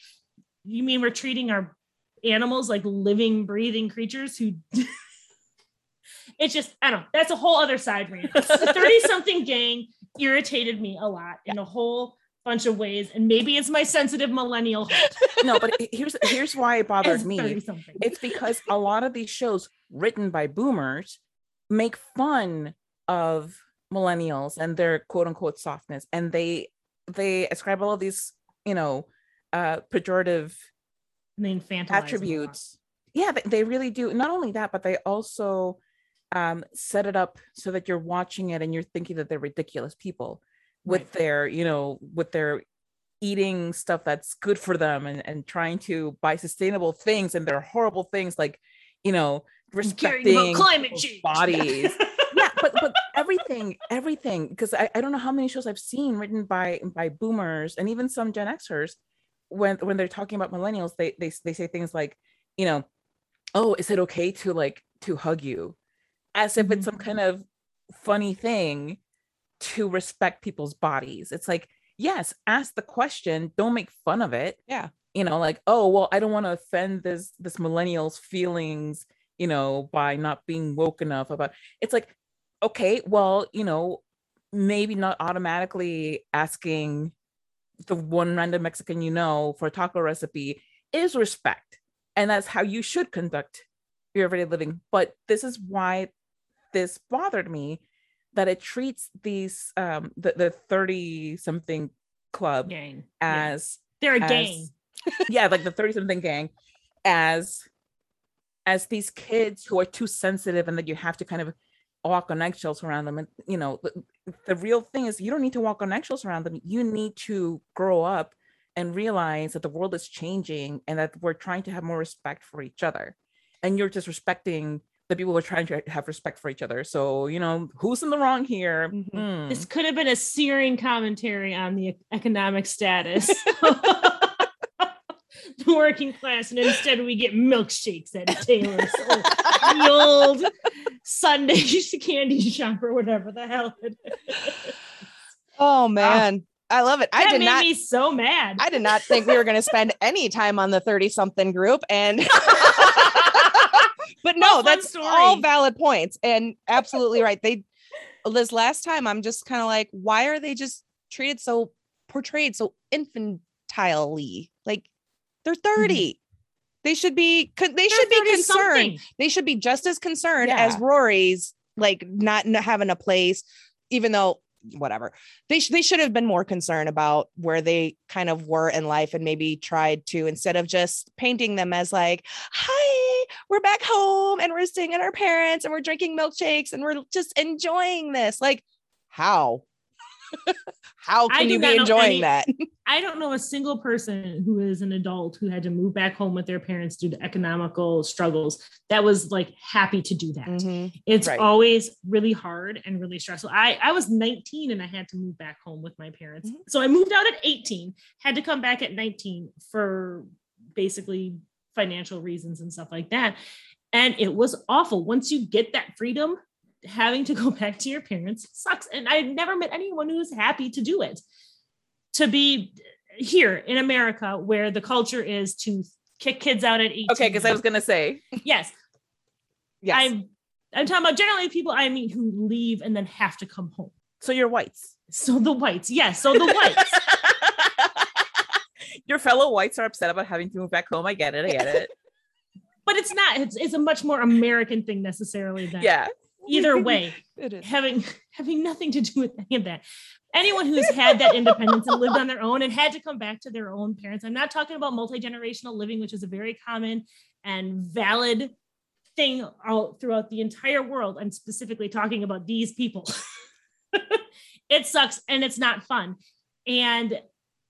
you mean we're treating our animals like living, breathing creatures who *laughs* it's just I don't know. That's a whole other side rant. *laughs* The 30 something gang irritated me a lot in a whole bunch of ways. And maybe it's my sensitive millennial
no, but here's here's why it *laughs* bothers
as
me.
30 something.
It's because a lot of these shows written by boomers make fun of millennials and their quote unquote softness and they they ascribe all of these you know uh pejorative
They infantilize them
attributes yeah they, they really do not only that but they also um set it up so that you're watching it and you're thinking that they're ridiculous people with
Right.
their you know with their eating stuff that's good for them and, and trying to buy sustainable things and they're horrible things like you know respecting
climate change.
bodies *laughs* yeah but but everything everything because I, I don't know how many shows i've seen written by by boomers and even some gen xers when when they're talking about millennials they they, they say things like you know oh is it okay to like to hug you? As if it's some mm-hmm. kind of funny thing to respect people's bodies. It's like yes ask the question don't make fun of it.
Yeah.
you know like oh well i don't want to offend this this millennial's feelings you know, by not being woke enough about it's like, okay, well, you know, maybe not automatically asking the one random Mexican you know for a taco recipe is respect. And that's how you should conduct your everyday living. But this is why this bothered me that it treats these um the, the 30 something club
gang.
as
Yeah. They're a
as-
gang. *laughs*
yeah, like the 30 something gang as as these kids who are too sensitive and that you have to kind of walk on eggshells around them and you know the, the real thing is you don't need to walk on eggshells around them you need to grow up and realize that the world is changing and that we're trying to have more respect for each other and you're just respecting the people who are trying to have respect for each other so you know who's in the wrong here
Mhm.
Hmm.
This could have been a searing commentary on the economic status. *laughs* the working class, and instead we get milkshakes at Taylor's or the old Sunday *laughs* candy shop or whatever the hell. It is.
Oh ah. man, I love it. I
that
did
made
not.
me so mad.
I did not think we were going to spend *laughs* any time on the 30 something group and *laughs* but no, that's
story.
all valid points and absolutely right. They this last time I'm just kind of like why are they just treated so portrayed so infantilely? Like they're mm-hmm. 30. They should be they
They're
should be concerned.
something.
They should be just as concerned as Rory's like not, not having a place even though whatever they, sh- they should have been more concerned about where they kind of were in life and maybe tried to instead of just painting them as like hi we're back home and we're staying at our parents and we're drinking milkshakes and we're just enjoying this like how how can you be enjoying
any-
that *laughs*
I don't know a single person who is an adult who had to move back home with their parents due to economical struggles that was like happy to do that.
Mhm.
It's
Right.
always really hard and really stressful. I, I was 19 and I had to move back home with my parents.
Mhm.
So I moved out at 18, had to come back at 19 for basically financial reasons and stuff like that. And it was awful. Once you get that freedom, having to go *laughs* back to your parents sucks. And I've never met anyone who is happy to do it. To be here in America, where the culture is to kick kids out at 18.
okay because i was gonna say *laughs*
yes,
yes
I'm I'm talking about generally people I mean who leave and then have to come home.
so you're whites
So the whites, yes. So the whites. *laughs*
Your fellow whites are upset about having to move back home. I get it. I get it.
but it's not. It's, it's a much more American thing necessarily than
yeah.
Either *laughs* way.
it is
having having nothing to do with any of that. Anyone who's had that independence and lived on their own and had to come back to their own parents. I'm not talking about multi-generational living, which is a very common and valid thing all throughout the entire world. I'm specifically talking about these people. *laughs* it sucks and it's not fun. And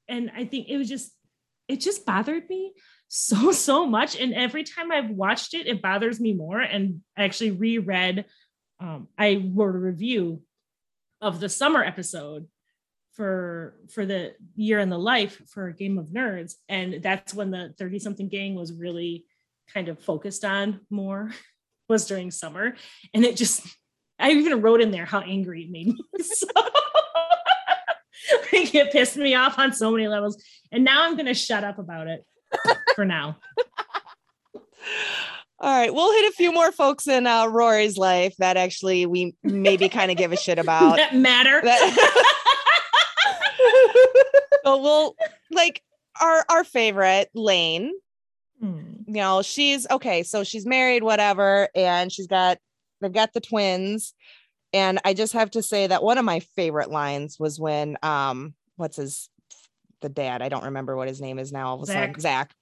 and I think it was just it just bothered me so so much and every time I've watched it it bothers me more and I actually reread um, I wrote a review of the summer episode for for the year in the life for Game of Nerds, and that's when the 30 something gang was really kind of focused on more *laughs* was during summer, and it just I even wrote in there how angry it made me. *laughs* So *laughs* it pissed me off on so many levels, and now I'm gonna shut up about it for now.
All right, we'll hit a few more folks in uh, Rory's life that actually we maybe kind of give a shit *laughs* about.
that matter. *laughs* *laughs*
but we'll like our our favorite Lane.
Hmm.
You know, she's okay. So she's married, whatever, and she's got they've got the twins. And I just have to say that one of my favorite lines was when um, what's his the dad? I don't remember what his name is now. All of a sudden,
Zach.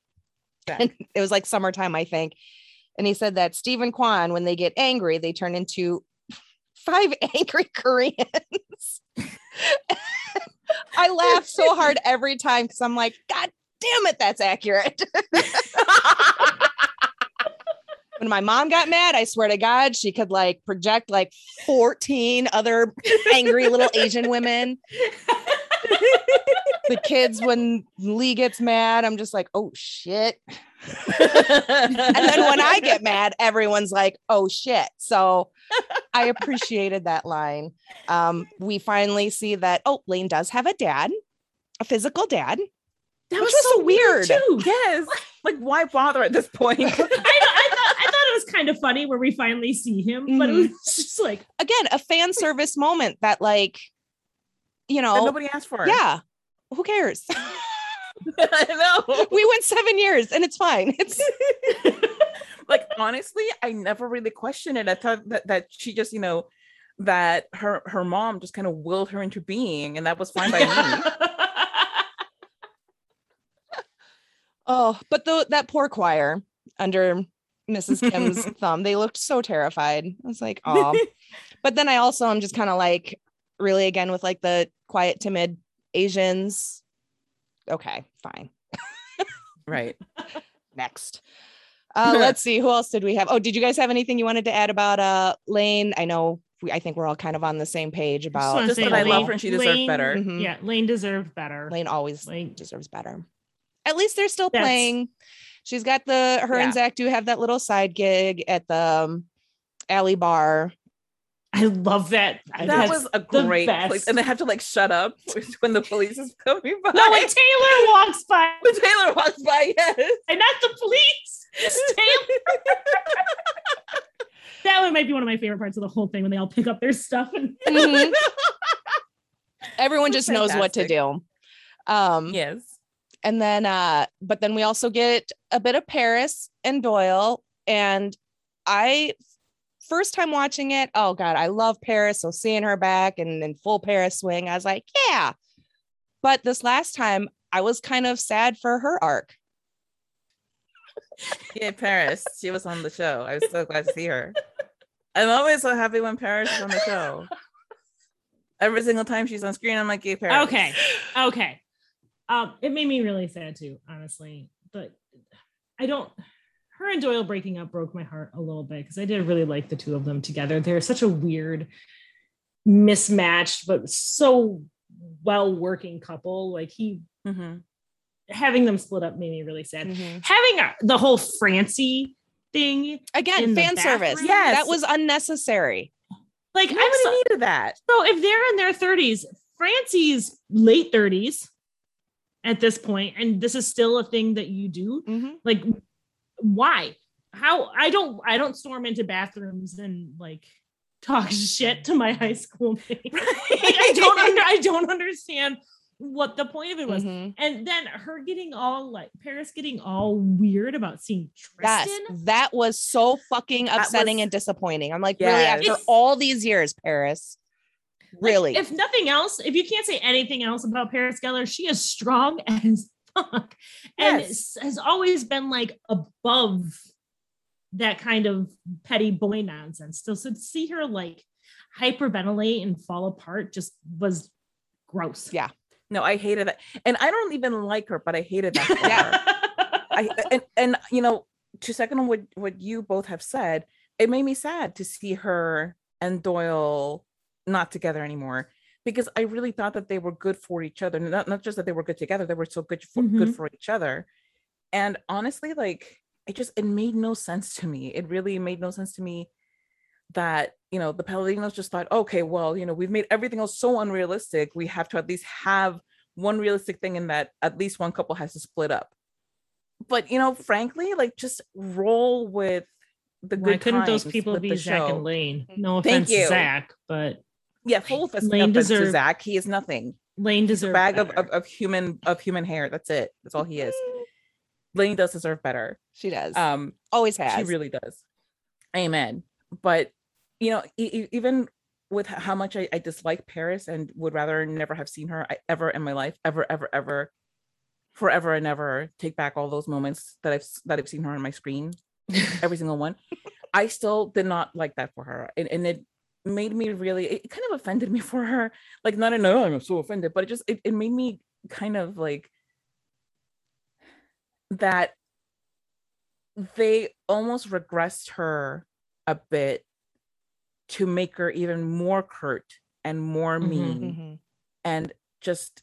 Zach. It was like summertime, I think. And he said that Steve and Kwan, when they get angry, they turn into five *laughs* angry Koreans. *laughs* I laugh so hard every time because I'm like, God damn it, that's accurate. *laughs* when my mom got mad, I swear to God, she could like project like 14 other angry little Asian women. The kids, when Lee gets mad, I'm just like, oh shit. And then when I get mad, everyone's like, oh shit. So I appreciated that line. Um, we finally see that, oh, Lane does have a dad, a physical dad.
That was,
was
so
so
weird
weird.
too.
yes. Like, why bother at this point?
I, know, I thought I thought it was kind kind of funny where we finally see him, but it was just like
Again, a fan service moment that like, you know,
nobody asked for. It.
Yeah, who cares? *laughs*
I know.
we went seven years and it's fine. It's *laughs*
like honestly, I never really questioned it. I thought that, that she just, you know, that her her mom just kind of willed her into being, and that was fine by me. *laughs*
oh, but the that poor choir under Mrs. Kim's thumb, they looked so terrified. I was like, oh. but then I also am just kind of like, really again with like the quiet, timid Asians. Okay, fine. *laughs*
right.
Next. Uh, let's *laughs* see who else did we have. Oh, did you guys have anything you wanted to add about uh Lane? I know we, I think we're all kind of on the same page about
wanna
Just
say
that I love
Lane-
her and she deserved
Lane-
better.
Mhm.
yeah, Lane deserved better.
Lane always
Lane-
deserves better. At least they're still
That's-
playing. She's got the her
Yeah.
and Zach do have that little side gig at the um, alley bar.
I love that.
That
That's
was a great place. And they have to like shut up *laughs* when the police is coming by.
No, when Taylor walks by, *laughs*
when Taylor walks by, yes.
and not the police. It's Taylor. *laughs* that one might be one of my favorite parts of the whole thing when they all pick up their stuff and
Mhm. Everyone
That's
just knows what to do. Um,
yes.
and then uh but then we also get a bit of paris and doyle and i first time watching it oh god i love paris so seeing her back and in full paris swing i was like yeah but this last time i was kind of sad for her arc *laughs*
Yeah, Paris. She was on the show. I was so glad to see her. I'm always so happy when Paris is on the show. Every single time she's on screen, I'm like, "Yay, Paris!"
Okay. Okay. Um, it made me really sad too, honestly. But I don't her and Doyle breaking up broke my heart a little bit because I did really like the two of them together. They're such a weird, mismatched, but so well working couple. Like he
Mhm.
having them split up made me really sad.
Mhm.
Having uh, the whole Francie thing,
again fan service?
Yes.
that was unnecessary
like I'm
Nobody
so,
needed that.
so if they're in their 30s, Francie's late 30s at this point, and this is still a thing that you do.
Mhm.
like why? How i don't i don't storm into bathrooms and like talk *laughs* shit to my high school *laughs* mates. Like, i don't under, i don't understand what the point of it was.
Mhm.
and then her getting all like paris getting all weird about seeing
yes
tristan?
that was so fucking upsetting
was-
and disappointing. I'm like really after
It's-
all these years paris.
Like,
really.
if nothing else if you can't say anything else about paris geller she is strong as fuck and
Yes.
has always been like above that kind of petty boy nonsense still so to see her like hyperventilate and fall apart just was gross
Yeah.
No, I hated that, and I don't even like her, but I hated that. *laughs*
Yeah.
I and and you know, to second on what what you both have said, it made me sad to see her and Doyle not together anymore because I really thought that they were good for each other. Not not just that they were good together, they were so good for good
Mhm.
for each other. And honestly, like it just it made no sense to me. It really made no sense to me that you know the Palladinos just thought, okay, well, you know, we've made everything else so unrealistic. We have to at least have one realistic thing in that at least one couple has to split up. But you know, frankly, like just roll with the
why
good
couldn't those people be zach
show.
and lane no offense zach but
Yeah, full of
Lane
offense to
deserved-
Zach. He is nothing.
lane
He's a
deserves
bag of, of, of human of human hair. That's it. That's all he is. Lane does deserve better.
she does
Um,
always has
She really does. Amen. But you know, e- e- even with how much I, I dislike Paris and would rather never have seen her I, ever in my life, ever, ever, ever, forever and ever, take back all those moments that I've that I've seen her on my screen, *laughs* every single one. I still did not like that for her, and, and it made me really. It kind of offended me *laughs* for her. Like not in oh, I'm so offended, but it just it, it made me kind of like that they almost regressed her a bit to make her even more curt and more
Mhm.
mean
Mhm.
and just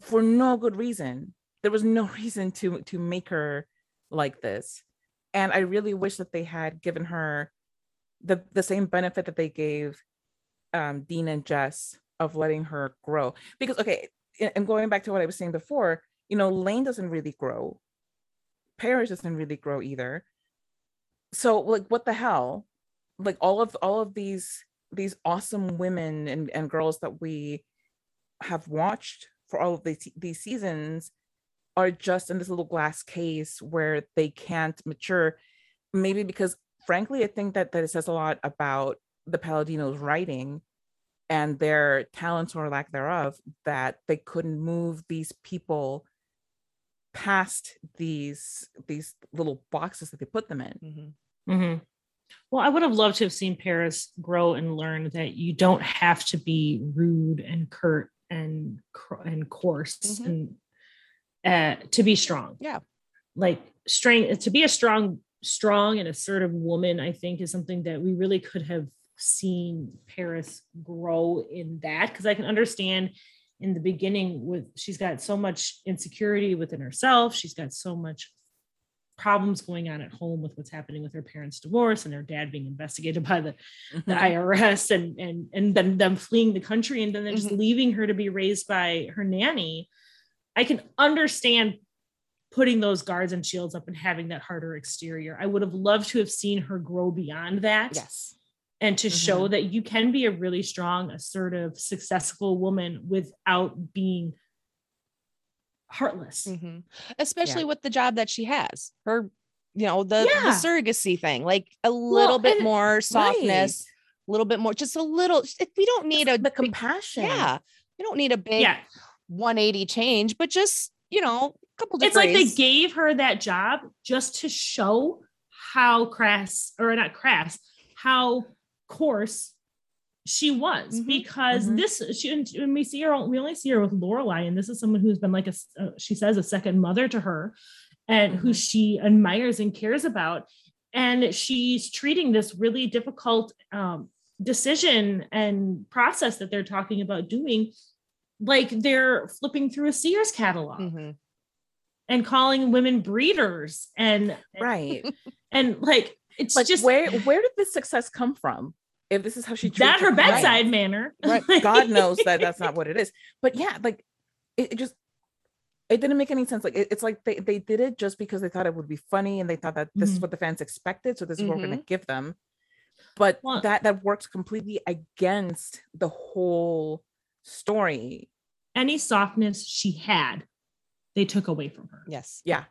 for no good reason there was no *laughs* reason to to make her like this and i really wish that they had given her the the same benefit that they gave um dean and jess of letting her grow. Because okay and going back to what i was saying before you know lane doesn't really grow. Paris doesn't really grow either. So like what the hell? Like all of all of these these awesome women and, and girls that we have watched for all of these these seasons are just in this little glass case where they can't mature. Maybe because frankly i think that that it says a lot about the palladinos writing and their talents or lack thereof that they couldn't move these people past these these little boxes that they put them in
Mhm.
Mhm. Well, I would have loved to have seen Paris grow and learn that you don't have to be rude and curt and and coarse
Mhm.
and uh, to be strong.
Yeah.
like strength to be a strong, strong and assertive woman. I think is something that we really could have seen Paris grow in that because I can understand in the beginning with she's got so much insecurity within herself. She's got so much problems going on at home with what's happening with her parents' divorce and her dad being investigated by the,
Mm-hmm.
the IRS and and and then them fleeing the country and then they're just leaving her to be raised by her nanny. I can understand putting those guards and shields up and having that harder exterior. I would have loved to have seen her grow beyond that
Yes.
and to show that you can be a really strong, assertive, successful woman without being heartless.
Mhm. Especially with the job that she has. Her, you know, the, the surrogacy thing, like a little bit
and-
more softness, a little bit more, just a little. it- We don't need a
the compassion
yeah. We don't need a big
Yeah.
180 change, but just, you know, couple
It's like they gave her that job just to show how crass, or not crass, how coarse she was
Mhm.
because
Mhm.
this she and and we see her we only see her with Lorelai and this is someone who's been like a uh, she says a second mother to her and who
Mhm.
she admires and cares about and she's treating this really difficult um, decision and process that they're talking about doing like they're flipping through a Sears catalog
Mhm.
And calling women breeders and
right.
and like it's
but
just
where where did this success come from? If this is how she
that her bedside manner.
Right. *laughs*
god knows that that's not what it is. But yeah like it, it just it didn't make any sense. Like it- it's like they, they did it just because they thought it would be funny and they thought that this is
Mhm.
what the fans expected so this is what we're going to give them. But
Well-
that that works completely against the whole story.
Any softness she had they took away from her
Yes.
yeah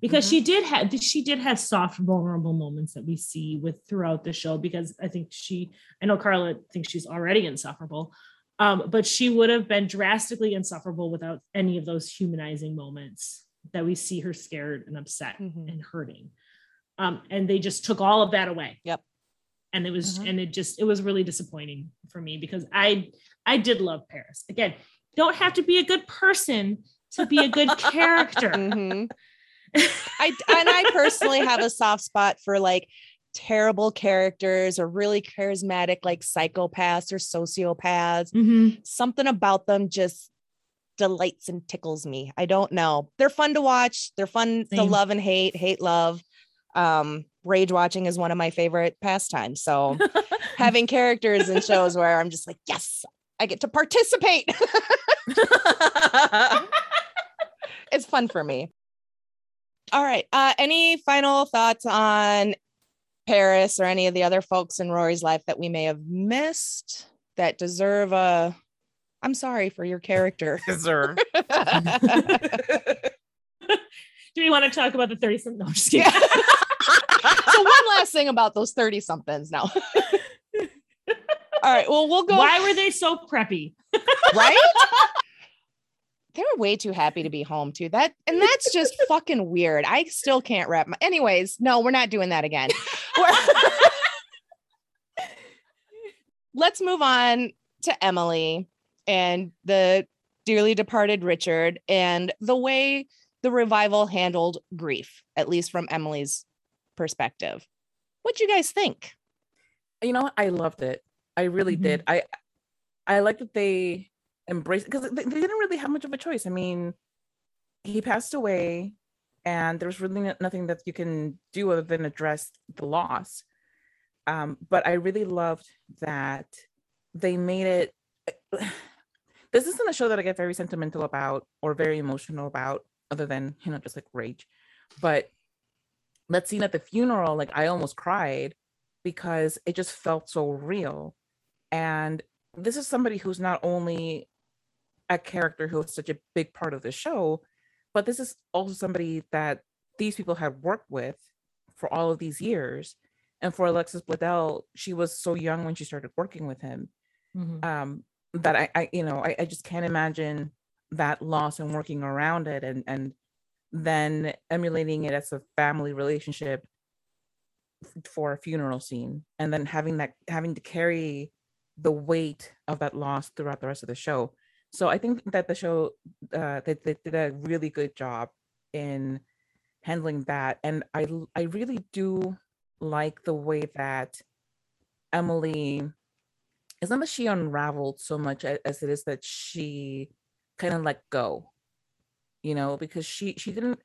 because
Mhm.
she did have she did have soft vulnerable moments that we see with throughout the show because i think she i know carla thinks she's already insufferable um, but she would have been drastically insufferable without any of those humanizing moments that we see her scared and upset
Mhm.
and hurting um, and they just took all of that away
Yep.
and it was
Mhm.
and it just it was really disappointing for me because i i did love paris again don't have to be a good person to be a good character *laughs*
Mhm. I *laughs* and I personally have a soft spot for like terrible characters or really charismatic like psychopaths or sociopaths.
Mhm.
Something about them just delights and tickles me. I don't know. They're fun to watch. They're fun to love and hate, hate love. Um rage watching is one of my favorite pastimes. So *laughs* having characters in shows where I'm just like, yes, I get to participate. It's fun for me. All right. Uh, any final thoughts on Paris or any of the other folks in Rory's life that we may have missed that deserve a? I'm sorry for your character. *laughs*
deserve *laughs*
do we want to talk about the 30 something no, I'm just kidding. *laughs*
so one last thing about those 30 somethings now. All right. Well, we'll go
why were they so preppy
right. They were way too happy to be *laughs* home too. That and that's just fucking weird. I still can't wrap my anyways, no, we're not doing that again. *laughs* Let's move on to Emily and the dearly departed Richard and the way the revival handled grief, at least from Emily's perspective. What do you guys think?
you know? I loved it. I really
Mhm.
did. I I like that they embraced because they, they didn't really have much of a choice. I mean, he passed away, and there's really nothing that you can do other than address the loss. Um, but I really loved that they made it. *sighs* This isn't a show that I get very sentimental about or very emotional about, other than you know just like rage. But that scene at the funeral, like I almost cried because it just felt so real. And this is somebody who's not only a character who is such a big part of the show, but this is also somebody that these people had worked with for all of these years. And for Alexis Bledel, she was so young when she started working with him. Mm-hmm. Um, that I, I you know, I, I just can't imagine that loss and working around it and and then emulating it as a family relationship for a funeral scene and then having that having to carry the weight of that loss throughout the rest of the show so i think that the show uh they, they did a really good job in handling that. And i i really do like the way that emily it's not that she unraveled so much as it is that she kind of let go you know because she she didn't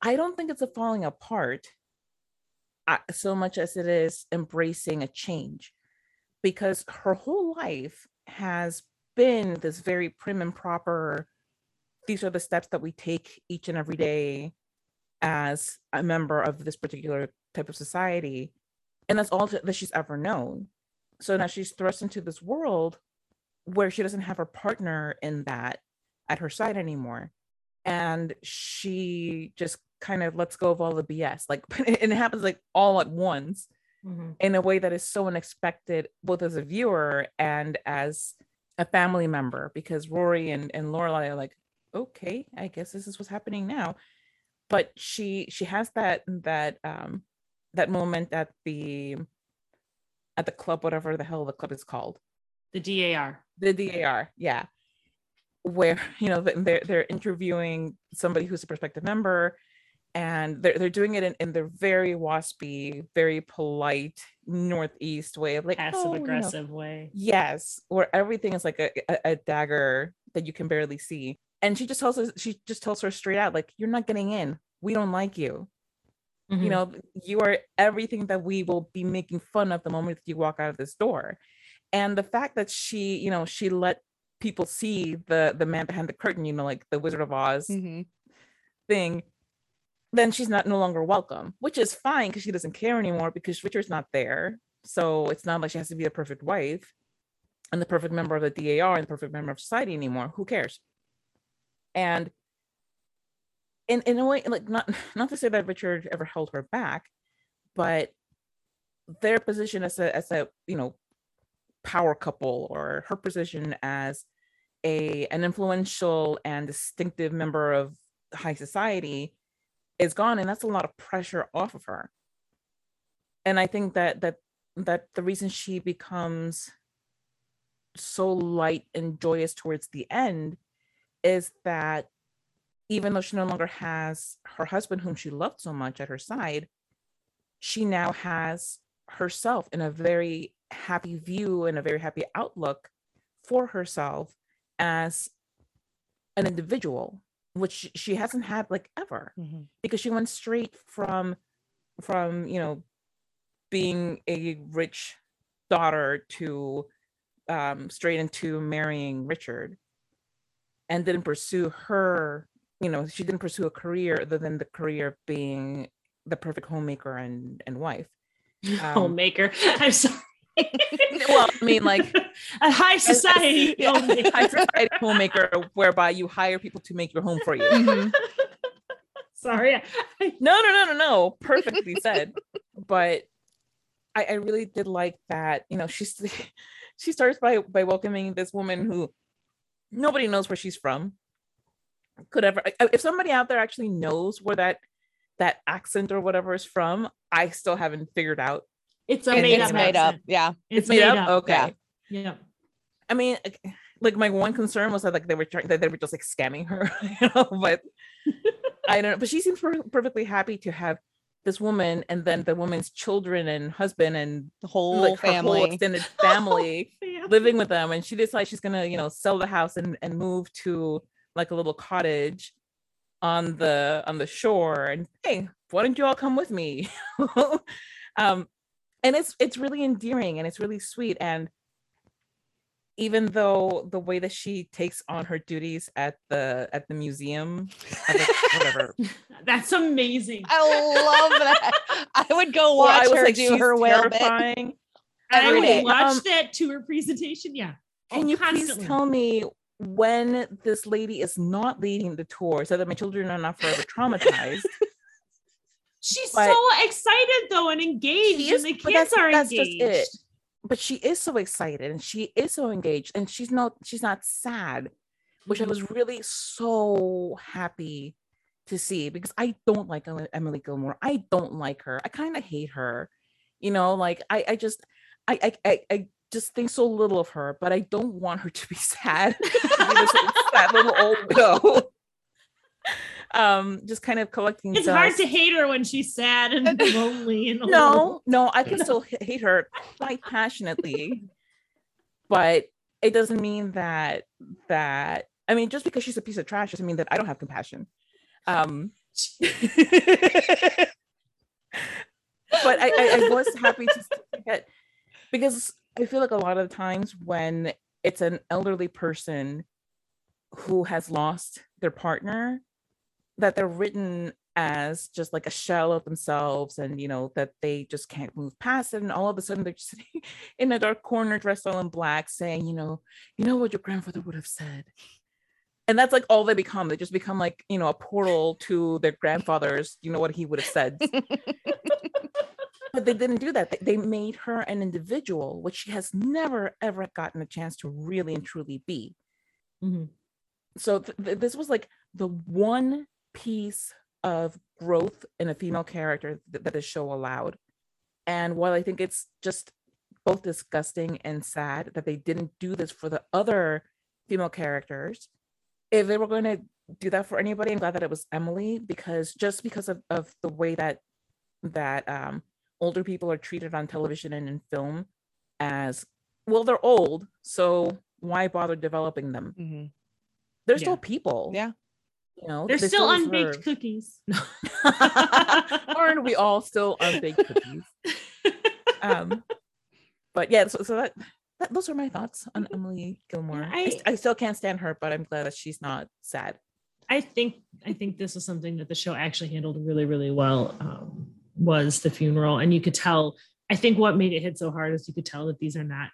i don't think it's a falling apart uh, so much as it is embracing a change. Because her whole life has been this very prim and proper these are the steps that we take each and every day as a member of this particular type of society and that's all that she's ever known so now she's thrust into this world where she doesn't have her partner in that at her side anymore and she just kind of lets go of all the bs like *laughs* and it happens like all at once mm-hmm. in a way that is so unexpected both as a viewer and as a family member because rory and, and lorelai are like okay i guess this is what's happening now. But she she has that that um that moment at the at the club whatever the hell the club is called.
The dar
the dar yeah. Where *laughs* you know they're they're interviewing somebody who's a prospective member and they're, they're doing it in, in their very waspy very polite northeast way of like
passive oh, aggressive you know. way
yes where everything is like a, a, a, dagger that you can barely see and she just tells us she just tells her straight out like you're not getting in we don't like you mm-hmm. you know you are everything that we will be making fun of the moment you walk out of this door and the fact that she you know she let people see the the man behind the curtain, you know, like the Wizard of Oz mm-hmm. thing, then she's not no longer welcome, which is fine because she doesn't care anymore because Richard's not there. So it's not like she has to be a perfect wife and the perfect member of the DAR and the perfect member of society anymore. Who cares? And in in a way, like not *laughs* not to say that Richard ever held her back, but their position as a as a you know power couple or her position as a an influential and distinctive member of high society is gone and that's a lot of pressure off of her. And i think that that that the reason she becomes so light and joyous towards the end is that even though she no longer has her husband whom she loved so much at her side she now has herself in a very happy view and a very happy outlook for herself as an individual which she hasn't had like ever mm-hmm. because she went straight from from you know being a rich daughter to um straight into marrying richard and didn't pursue her you know she didn't pursue a career other than the career of being the perfect homemaker and and wife. *laughs*
Um, homemaker. *laughs* I'm sorry *laughs*
well, I mean, like
a high society,
yeah, *laughs* high society homemaker, whereby you hire people to make your home for you. Mm-hmm. *laughs*
Sorry,
no, no, no, no, no. Perfectly said. But I, I really did like that. You know, she's she starts by by welcoming this woman who nobody knows where she's from. Could ever if somebody out there actually knows where that that accent or whatever is from, I still haven't figured out
it's a made,
it's
up,
made up. Yeah.
It's, it's made, made, up. up. Okay.
Yeah. yeah.
I mean, like my one concern was that like they were trying that they were just like scamming her, *laughs* you know, but *laughs* I don't know. But she seems per- perfectly happy to have this woman and then the woman's children and husband and
the whole like, family *laughs* whole
extended family living with them. And she decides she's gonna, you know, sell the house and, and move to like a little cottage on the on the shore. And hey, why don't you all come with me? um, and it's it's really endearing and it's really sweet and even though the way that she takes on her duties at the at the museum, at the- *laughs* whatever.
That's amazing.
I love *laughs* that. I would go
Well, I
watch
was
her
like,
do her whale bit.
terrifying.
I
every
would
day.
watch
Um,
that tour presentation. Yeah.
Can
Oh,
you
constantly.
please tell me when this lady is not leading the tour so that my children are not forever traumatized? *laughs*
She's
But-
so excited though and engaged,
is-
and the kids
that's-
are
that's just
engaged.
it. but she is so excited and she is so engaged and she's not she's not sad which i
Mhm.
was really so happy to see because i don't like emily gilmore i don't like her i kind of hate her you know like i i just I, I i i just think so little of her but i don't want her to be *laughs* sad to be this sad little old widow *laughs* um just kind of collecting
It's hard to hate her when she's sad and *laughs* lonely and
no no i can still hate her quite passionately. But it doesn't mean that that i mean just because she's a piece of trash doesn't mean that i don't have compassion. Um *laughs* but I, I i was happy to that because i feel like a lot of times when it's an elderly person who has lost their partner that they're written as just like a shell of themselves and you know that they just can't move past it and all of a sudden they're just *laughs* sitting in a dark corner dressed all in black saying you know you know what your grandfather would have said. And that's like all they become. They just become like you know a portal to their grandfather's you know what he would have said. *laughs* But they didn't do that. They- made her an individual which she has never ever gotten a chance to really and truly be.
Mhm.
so th- th- this was like the one piece of growth in a female character th- that the show allowed and while i think it's just both disgusting and sad that they didn't do this for the other female characters if they were going to do that for anybody i'm glad that it was emily because just because of, of the way that that um older people are treated on television and in film as well they're old so why bother developing them
Mhm.
they're
Yeah.
still people
Yeah.
You know
They're still unbaked
deserve-
cookies. *laughs* *laughs*
aren't we all still unbaked cookies *laughs* um but yeah so, so that, that those are my thoughts on emily gilmore I,
I-
I still can't stand her but i'm glad that she's not sad
I think I think this is something that the show actually handled really, really well. Um, was the funeral, and you could tell. I think what made it hit so hard is you could tell that these are not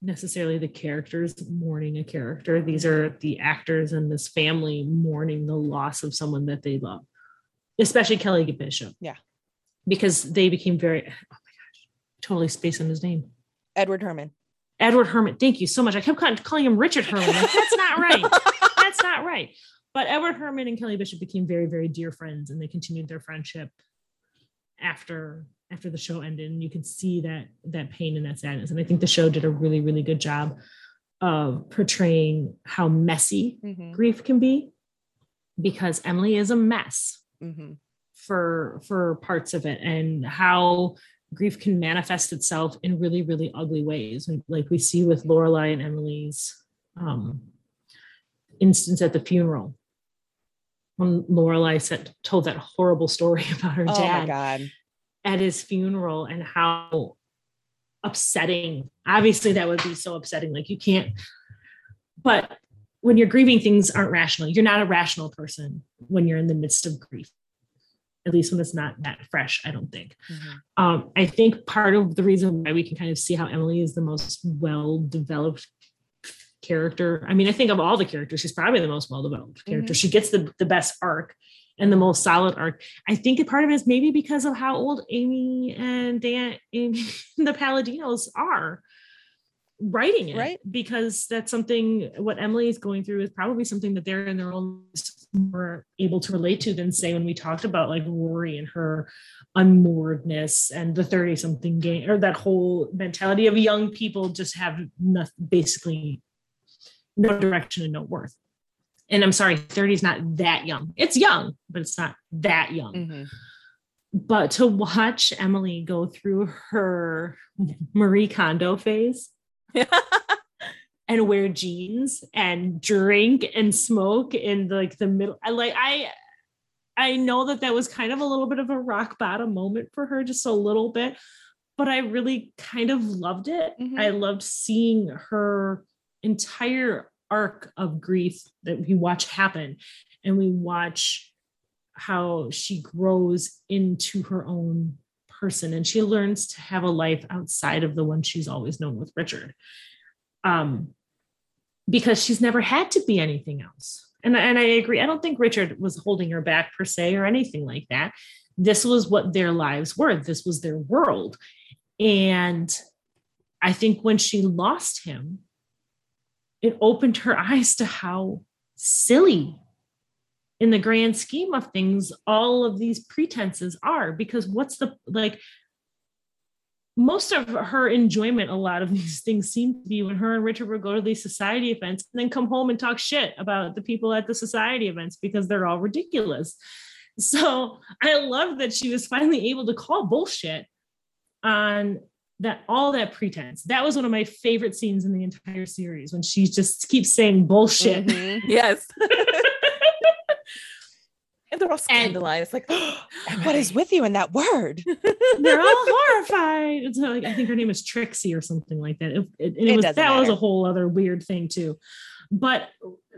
necessarily the characters mourning a character. These are the actors and this family mourning the loss of someone that they love, especially Kelly Bishop.
Yeah.
because they became very. Oh my gosh, totally space on his name.
Edward Herrmann.
Edward Herrmann. Thank you so much. I kept calling him Richard *laughs* Herrmann. Like, That's not right. That's not right. But Edward Herrmann and Kelly Bishop became very, very dear friends, and they continued their friendship after after the show ended. And you could see that that pain and that sadness. And I think the show did a really, really good job of portraying how messy
Mhm.
grief can be, because Emily is a mess
Mhm.
for for parts of it and how grief can manifest itself in really really ugly ways and like we see with lorelai and emily's um instance at the funeral when lorelai said told that horrible story *laughs* about her
Oh my
dad
god.
At his funeral and how upsetting obviously that would be so upsetting like you can't but when you're grieving things aren't rational. You're not a rational person when you're in the midst of grief at least when it's not that fresh i don't think.
Mhm.
um, i think part of the reason why we can kind of see how emily is the most well developed character i mean i think of all the characters she's probably the most well developed character she gets the, the best arc and the most solid arc i think a part of it is maybe because of how old amy and dan *laughs* amy, the Palladinos are writing it
Right.
because that's something what emily is going through is probably something that they're in their own more able to relate to than say when we talked about like rory and her unmooredness and the 30 something game or that whole mentality of young people just have nothing basically no direction and no worth and i'm sorry 30 is not that young it's young but it's not that young
Mhm.
but to watch emily go through her marie kondo phase *laughs* and wear jeans and drink and smoke in like the middle I like I I know that that was kind of a little bit of a rock bottom moment for her just a little bit but I really kind of loved it.
Mhm.
I loved seeing her entire arc of grief that we watch happen and we watch how she grows into her own person and she learns to have a life outside of the one she's always known with Richard. Um, because she's never had to be anything else. And, and I agree. I don't think Richard was holding her back per se or anything like that. This was what their lives were, this was their world. And I think when she lost him, it opened her *laughs* eyes to how silly in the grand scheme of things all of these pretenses are because what's the like most of her enjoyment a lot of *laughs* these things seem to be when her and richard would go to these society events and then come home and talk shit about the people at the society events because they're all ridiculous. So i love that she was finally able to call bullshit on that all that pretense. That was one of my favorite scenes in the entire series when she just keeps saying bullshit.
Mm-hmm. *laughs* yes. *laughs* And they're all scandalized and, like *gasps* oh,
what is with you in that word? *laughs*
They're all horrified. It's like i think her name is trixie or something like that. It, it, it, it was that matter. was a whole other weird thing too. But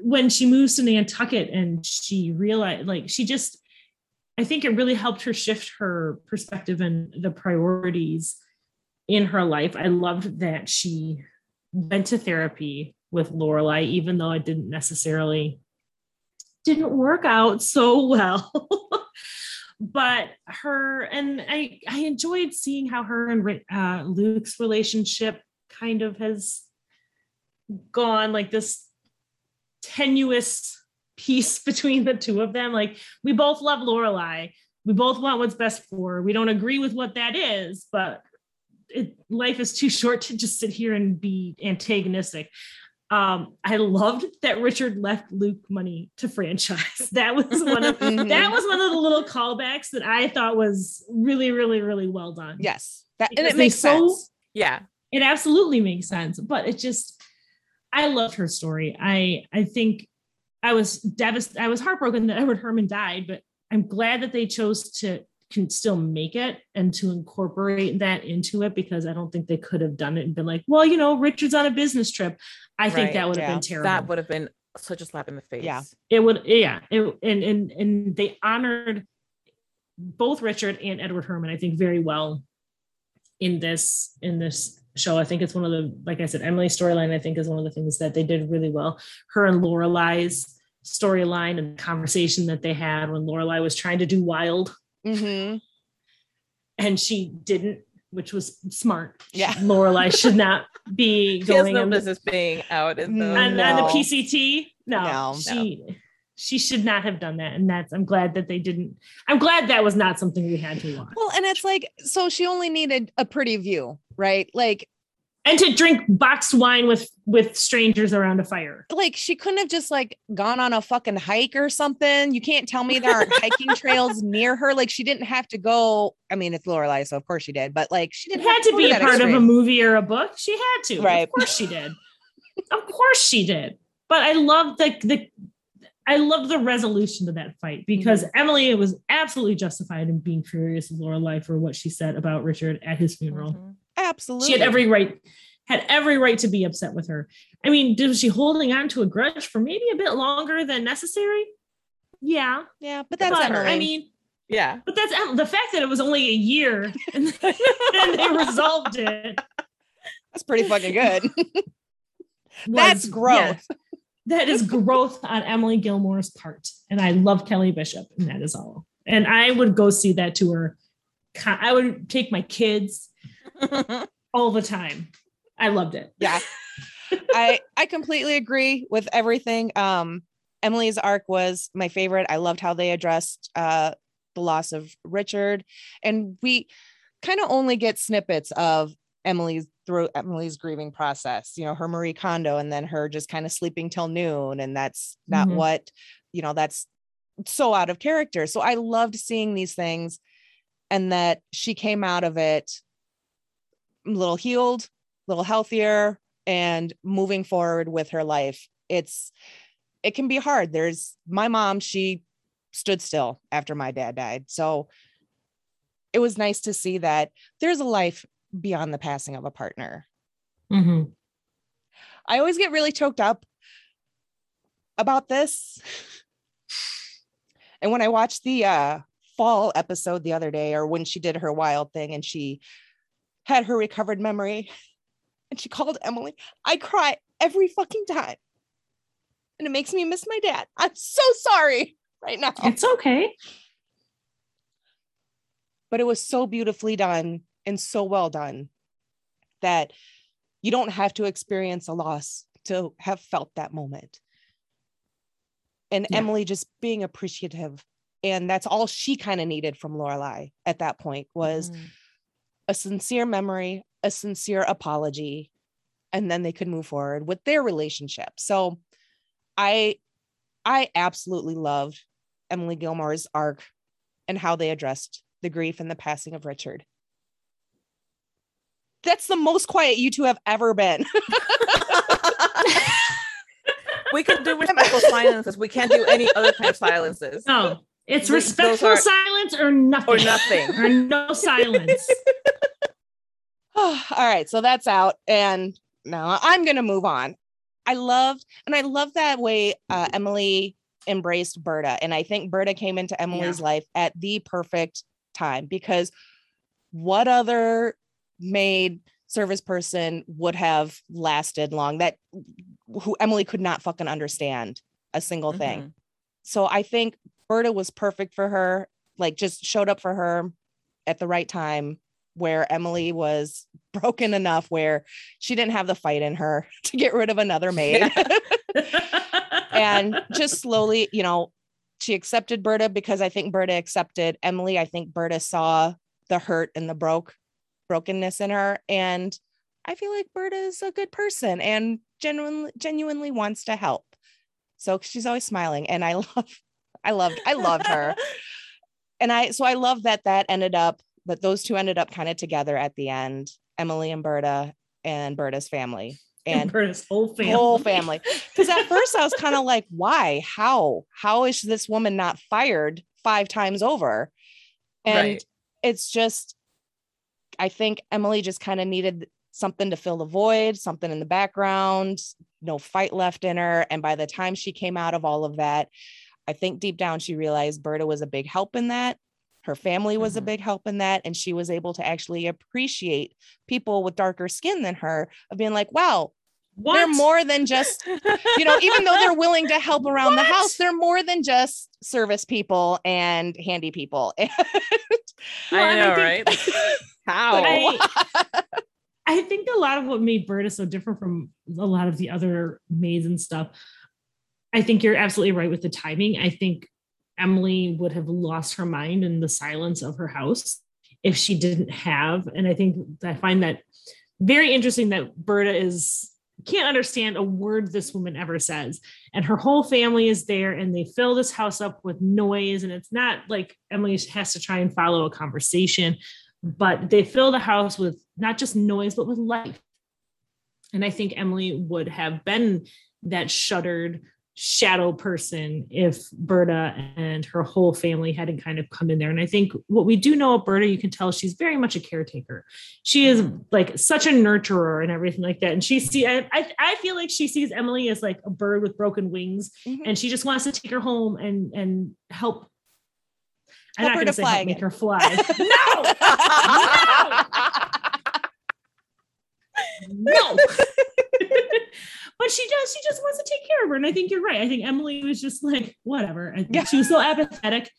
when she moves to nantucket and she realized like she just i think it really helped her shift her perspective and the priorities in her life. I loved that she went to therapy with Lorelai, even though it didn't necessarily didn't work out *laughs* so well. but her and I, I enjoyed seeing how her and uh, Luke's relationship kind of has gone like this tenuous piece *laughs* between the two of them. Like we both love Lorelai. We both want what's best for her. We don't agree with what that is, but it, life is too short to just sit here and be antagonistic. Um, I loved that Richard left Luke money to franchise. *laughs* That was one of mm-hmm. that was one of the little callbacks that I thought was really, really, really well done.
Yes, that, and it makes sense.
Yeah,
it absolutely makes sense. But it just, I loved her story. I I think I was devastated. I was heartbroken that Edward Herrmann died, but I'm glad that they chose to can still make it and to incorporate that into it because I don't think they could have done it and been like, well, you know, Richard's on a business trip. I right, think that would have been terrible.
That would have been such a slap in the face.
Yeah. It would, yeah. It, and and and they honored both Richard and Edward Herrmann, I think, very well in this in this show. I think it's one of the, like I said, Emily's storyline, I think is one of the things that they did really well. Her and Lorelai's storyline and conversation that they had when Lorelai was trying to do wild Mm-hmm. And she didn't, which was smart.
Yeah. *laughs*
Lorelai should not be *laughs* going
no business being out
in the, on, no. on the PCT. No, no she no. she should not have done that. And that's I'm glad that they didn't. I'm glad that was not something we had to watch.
Well, and it's like so she only needed a pretty view, right? Like
and to drink boxed wine with with strangers around a fire.
Like she couldn't have just like gone on a fucking hike or something. You can't tell me there aren't hiking trails *laughs* near her. Like she didn't have to go. I mean, it's Lorelai, so of course she did. But like she didn't
had
to,
to be a part extreme. of a movie or a book. She had to.
Right.
Of course she did. of course she did. But I love the the I love the resolution to that fight because mm-hmm. Emily was absolutely justified in being furious with Lorelai for what she said about Richard at his funeral. Mm-hmm.
Absolutely.
She had every right had every right to be upset with her. I mean, was she holding on to a grudge for maybe a bit longer than necessary? Yeah.
Yeah, but that's but,
I mean,
yeah.
But that's the fact that it was only a year *laughs* and then they resolved it.
That's pretty fucking good. *laughs* that's growth. Yeah,
that is growth on Emily Gilmore's part. And I love Kelly Bishop, and that is all. And I would go see that tour. I would take my kids *laughs* all the time. I loved it.
Yeah. I I completely agree with everything. Um Emily's arc was my favorite. I loved how they addressed uh the loss of Richard and we kind of only get snippets of Emily's through Emily's grieving process, you know, her Marie Kondo and then her just kind of sleeping till noon and that's not mm-hmm. what, you know, that's so out of character. So I loved seeing these things and that she came out of it a little healed, a little healthier and moving forward with her life. It's it can be hard. There's my mom, she stood still after my dad died. So it was nice to see that there's a life beyond the passing of a partner. Mm-hmm. I always get really choked up about this. And when I watched the uh, fall episode the other day, or when she did her wild thing and she had her recovered memory and she called Emily, I cry every fucking time. And it makes me miss my dad. I'm so sorry right now.
It's okay.
But it was so beautifully done and so well done that you don't have to experience a loss to have felt that moment. And
Yeah.
Emily just being appreciative. And that's all she kind of needed from Lorelai at that point was
Mhm.
A sincere memory, a sincere apology, and then they could move forward with their relationship. So I I absolutely loved Emily Gilmore's arc and how they addressed the grief and the passing of Richard. That's the most quiet you two have ever been. *laughs*
we can do respectful silences. We can't do any other kind of silences.
No, it's respectful
are-
silence or nothing.
Or nothing. *laughs*
Or no silence. *sighs*
All right, so that's out, and now I'm gonna move on. I loved, and I love that way uh, Emily embraced Berta, and I think Berta came into Emily's life at the perfect time because what other maid service person would have lasted long that who Emily could not fucking understand a single thing.
Mhm.
So I think Berta was perfect for her, like just showed up for her at the right time where Emily was *laughs* broken enough where she didn't have the fight in her *laughs* to get rid of another maid. *laughs* and just slowly, you know, she accepted Berta because I think Berta accepted Emily. I think Berta saw the hurt and the broke brokenness in her. And I feel like Berta is a good person and genuinely genuinely wants to help. So she's always smiling. And I love, I loved, I loved her. *laughs* And I so I love that that ended up, that those two ended up kind of together at the end, Emily and Berta and Berta's family. And
Berta's whole family.
whole family. Because at first I was kind of *laughs* like, why? How? How is this woman not fired five times over? And
Right.
it's just, I think Emily just kind of needed something to fill the void, something in the background, no fight left in her. And by the time she came out of all of that, I think deep down she realized Berta was a big help in that. Her family was a
Mhm.
big help in that. And she was able to actually appreciate people with darker skin than her of being like, wow,
What?
they're more than just you know even though they're willing to help *laughs* around the house they're more than just service people and handy people *laughs*
Well,
I
and
know,
think-
right? *laughs* How?
I, I think a lot of what made Berta so different from a lot of the other maids and stuff. I think you're absolutely right with the timing. I think Emily would have lost her mind in the silence of her house if she didn't have. And I think I find that very interesting that Berta is can't understand a word this woman ever says. And her whole family is there and they fill this house up with noise. And it's not like Emily has to try and follow a conversation, but they fill the house with not just noise, but with life. And I think Emily would have been that shuttered shadow person if Berta and her whole family hadn't kind of come in there. And I think what we do know of Berta, you can tell she's very much a caretaker. She is like such a nurturer and everything like that. And she see, I, I, feel like she sees Emily as like a bird with broken wings,
Mhm.
and she just wants to take her home and and help. I'm
Help
not going
to
say help make her fly. *laughs* No. No. *laughs* but she does. She just wants to take care of her, and I think you're right. I think Emily was just like whatever.
Yeah.
She was so apathetic.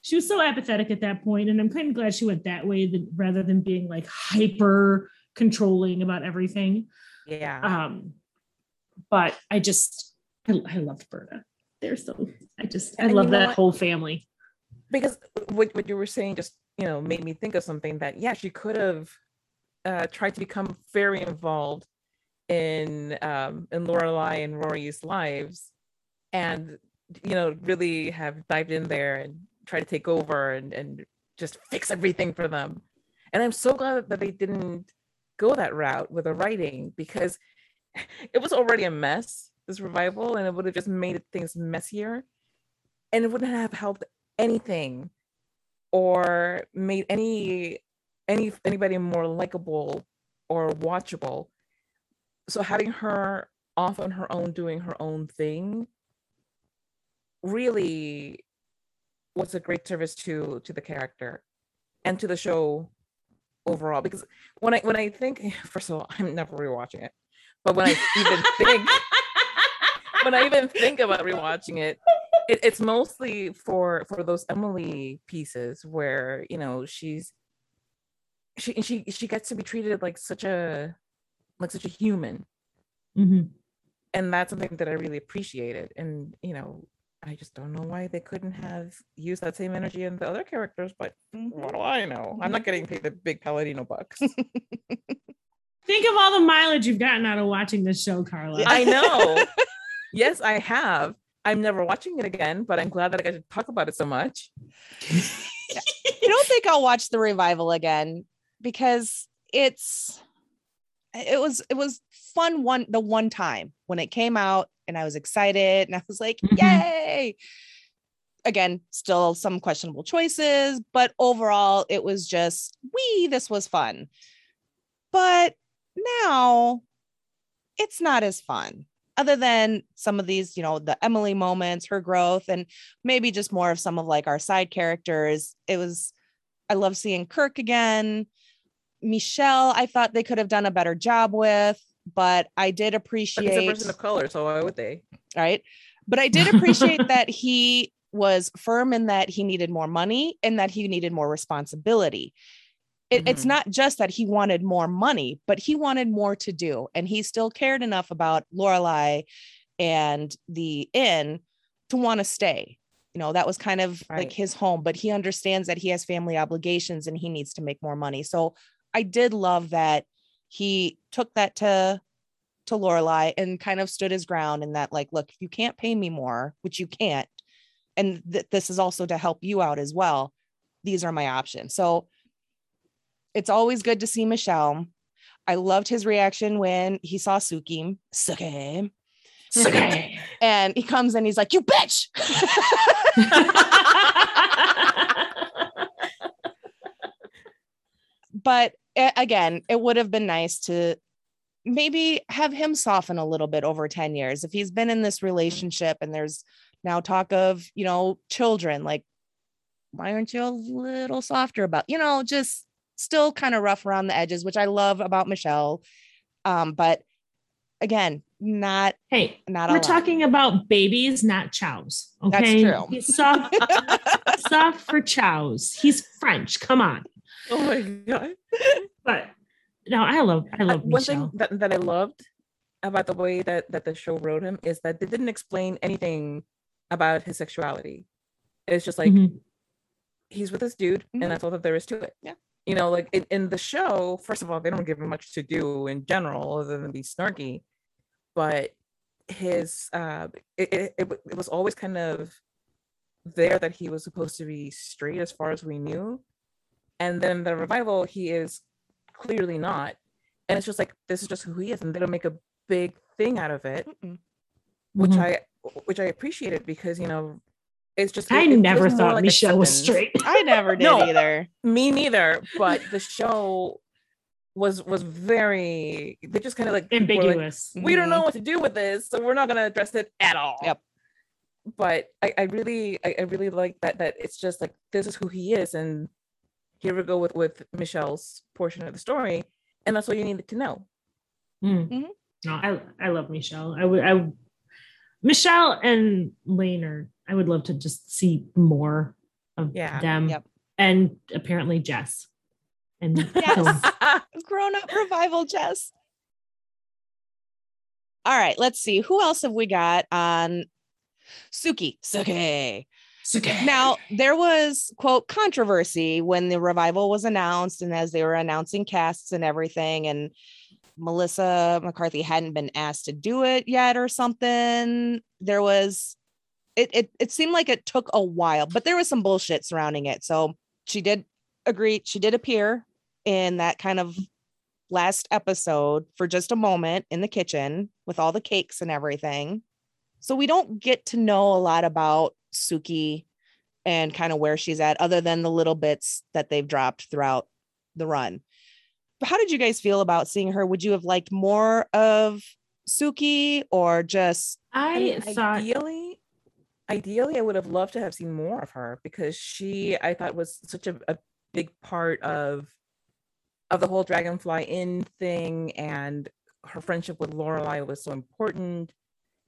She was so apathetic at that point, and I'm kind of glad she went that way than, rather than being like hyper controlling about everything.
yeah.
Um, but I just I, I loved Berta. They're so I just I
And you
love
know
that
what?
whole family.
because what, what you were saying just you know made me think of something that yeah she could have uh tried to become very involved in um in Lorelai and Rory's lives and you know really have dived in there and try to take over and and just fix everything for them. And I'm so glad that they didn't go that route with the writing because *laughs* it was already a mess this revival and it would have just made things messier and it wouldn't have helped anything or made any any anybody more likable or watchable so having her off on her own doing her own thing really was a great service to to the character and to the show overall. Because when i when i think *laughs* first of all i'm never rewatching it. But when i even think *laughs* when i even think about rewatching it, it it's mostly for for those emily pieces where you know she's she she she gets to be treated like such a like such a human.
Mhm.
and that's something that i really appreciated. And you know i just don't know why they couldn't have used that same energy in the other characters but what do i know? I'm not getting paid the big Palladino bucks. *laughs*
Think of all the mileage you've gotten out of watching this show, Carla.
i know. *laughs* Yes i have. I'm never watching it again but i'm glad that i got to talk about it so much.
I *laughs* don't think I'll watch the revival again because it's it was it was fun one the one time when it came out and I was excited and I was like,
Mhm.
yay. Again, still some questionable choices, but overall it was just we this was fun. But now it's not as fun other than some of these, you know, the Emily moments, her growth, and maybe just more of some of like our side characters. It was, I love seeing Kirk again. Michel, I thought they could have done a better job with, but I did
but
appreciate
he's a person of color so why would they
right? But I did appreciate that he was firm in that he needed more money and that he needed more responsibility. It, It's
Mhm.
not just that he wanted more money, but he wanted more to do, and he still cared enough about Lorelai and the inn to want to stay. You know, that was kind of like his home, but he understands that he has family obligations and he needs to make more money. So I did love that he took that to to Lorelai and kind of stood his ground in that, like, look, if you can't pay me more, which you can't, and th- this is also to help you out as well. These are my options. So it's always good to see Michel. I loved his reaction when he saw Sookie, Sookie, Sookie, *laughs* and he comes and he's like, "You bitch!" *laughs* *laughs* but again, it would have been nice to maybe have him soften a little bit over 10 years. If he's been in this relationship and there's now talk of, you know, children, like, why aren't you a little softer about, you know, just still kind of rough around the edges, which I love about Michel. Um, but again, not
hey,
not
we're talking about babies, not chows.
That's
Okay.
true.
He's soft, *laughs* soft for chows. He's French. Come on.
Oh my god *laughs*
But no, I love I
Uh,
love
one thing that, that I loved about the way that that the show wrote him is that they didn't explain anything about his sexuality. It's just like
Mhm.
he's with this dude,
Mhm.
and that's all that there is to it.
Yeah.
You know, like in, in the show, first of all, they don't give him much to do in general other than be snarky. But his uh it, it, it, it was always kind of there that he was supposed to be straight as far as we knew. And then the revival, he is clearly not. And it's just like this is just who he is, and they don't make a big thing out of it,
Mm-mm.
which
Mhm.
I which I appreciated because you know it's just
I
it- it
never
feels more
thought
like
Michel was straight.
I never *laughs* did
No.
either.
Me neither, but the show was was very they just kind of like were like,
Ambiguous.
we don't
Mhm.
know what to do with this, so we're not gonna address it at all.
Yep.
But I, I really I, I really like that that it's just like this is who he is and here we go with with Michel's portion of the story and that's all you needed to know.
Mm.
Mhm.
No, I I love Michel. I would I Michel and Lane are I would love to just see more of
Yeah.
them.
Yep.
And apparently Jess. And *laughs*
Yes. grown up revival Jess. All right, let's see. Who else have we got on Sookie? Sookie. Now, there was quote controversy when the revival was announced and as they were announcing casts and everything and Melissa McCarthy hadn't been asked to do it yet or something. There was it it it seemed like it took a while, but there was some bullshit surrounding it. So she did agree, she did appear in that kind of last episode for just a moment in the kitchen with all the cakes and everything. So we don't get to know a lot about Sookie and kind of where she's at, other than the little bits that they've dropped throughout the run. But how did you guys feel about seeing her? Would you have liked more of Sookie or just
I,
I mean,
thought
ideally, ideally, I would have loved to have seen more of her because she, I thought, was such a, a big part of of the whole Dragonfly Inn thing, and her friendship with Lorelai was so important,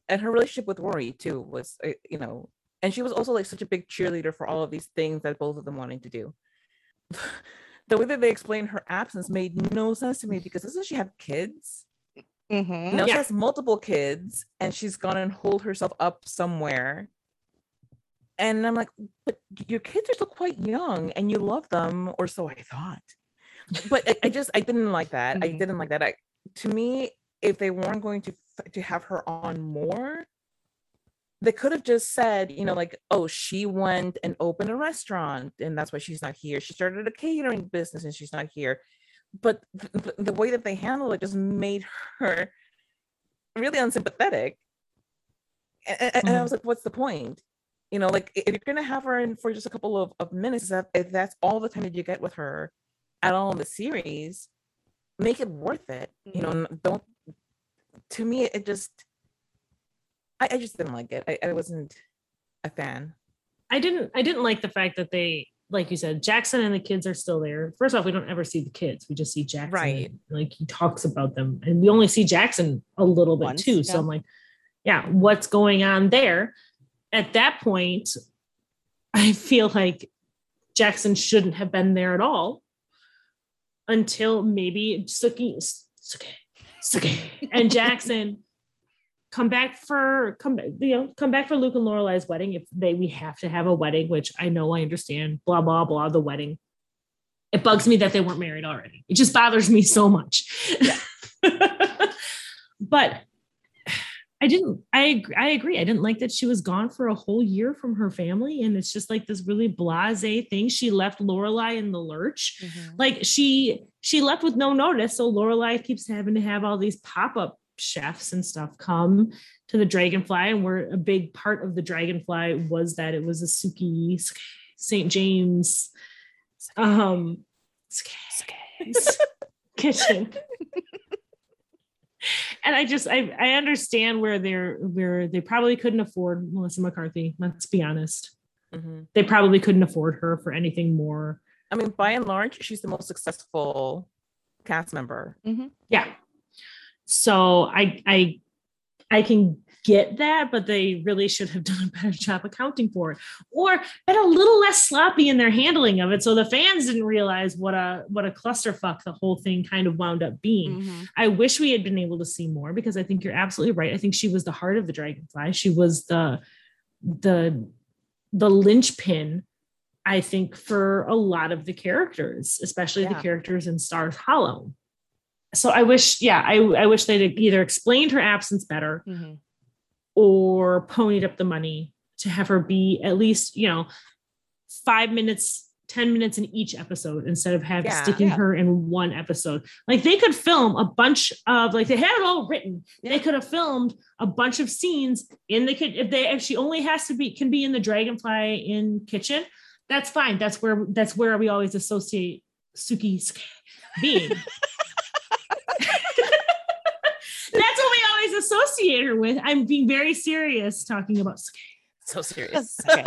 and her relationship with Rory too was, uh, you know, and she was also like such a big cheerleader for all of these things that both of them wanted to do. *laughs* the way that they explained her absence made no sense to me because doesn't she have kids?
Mhm.
Now she has multiple kids and she's gone and hold herself up somewhere. And I'm like, but your kids are still quite young and you love them, or so I thought. But I, I just I didn't like that. I
Mhm.
didn't like that. I to me, if they weren't going to to have her on more, they could have just said, you know, like, oh, she went and opened a restaurant and that's why she's not here. She started a catering business and she's not here. But th- th- the way that they handled it just made her really unsympathetic. And, and- and I
mm-hmm.
was like, what's the point? You know, like if you're gonna have her in for just a couple of, of minutes, if that's all the time that you get with her at all in the series, make it worth it. You know, mm-hmm. don't to me it just I, I just didn't like it. I, I wasn't a fan.
I didn't I didn't like the fact that they like you said Jackson and the kids are still there. First off, we don't ever see the kids. We just see Jackson.
Right.
Like he talks about them and we only see Jackson a little bit
Once,
too. So. I'm like, yeah, what's going on there? At that point, *laughs* I feel like Jackson shouldn't have been there at all until maybe Sookie, Sookie, Sookie and *laughs* Jackson come back for come you know come back for Luke and Lorelai's wedding if they we have to have a wedding, which I know I understand. Blah blah blah. The wedding. It bugs me that they weren't married already. It just bothers me so much. *laughs* but I didn't. I I agree. I didn't like that she was gone for a whole year from her family, and it's just like this really blasé thing. She left Lorelai in the lurch
Mhm.
like she she left with no notice so lorelai keeps having to have all these pop-up chefs and stuff come to the dragonfly and we're a big part of the dragonfly was that it was a Sookie st james um *laughs* kitchen. And i just i i understand where they're where they probably couldn't afford melissa mccarthy let's be honest.
Mhm.
they probably couldn't afford her for anything more.
I mean, by and large, she's the most successful cast member.
yeah so i i i can get that but they really should have *laughs* done a better job accounting for it or been a little less sloppy in their handling of it so the fans didn't realize what a what a clusterfuck the whole thing kind of wound up being
Mhm.
I wish we had been able to see more because I think you're absolutely right. I think she was the heart of the dragonfly. She was the the the linchpin, I think, for a lot of the characters, especially the characters in Stars Hollow. So I wish, yeah, I, I wish they'd either explained her absence better
Mhm.
or ponied up the money to have her be at least, you know, five minutes, 10 minutes in each episode instead of having
Yeah.
sticking
Yeah.
her in one episode. Like they could film a bunch of like they had it all written. They could have filmed a bunch of scenes in the kitchen. If they if she only has to be can be in the dragonfly in kitchen, that's fine. That's where that's where we always associate Sookie being. *laughs* That's what we always associate her with. I'm being very serious talking about Sookie.
So serious. *laughs*
Okay.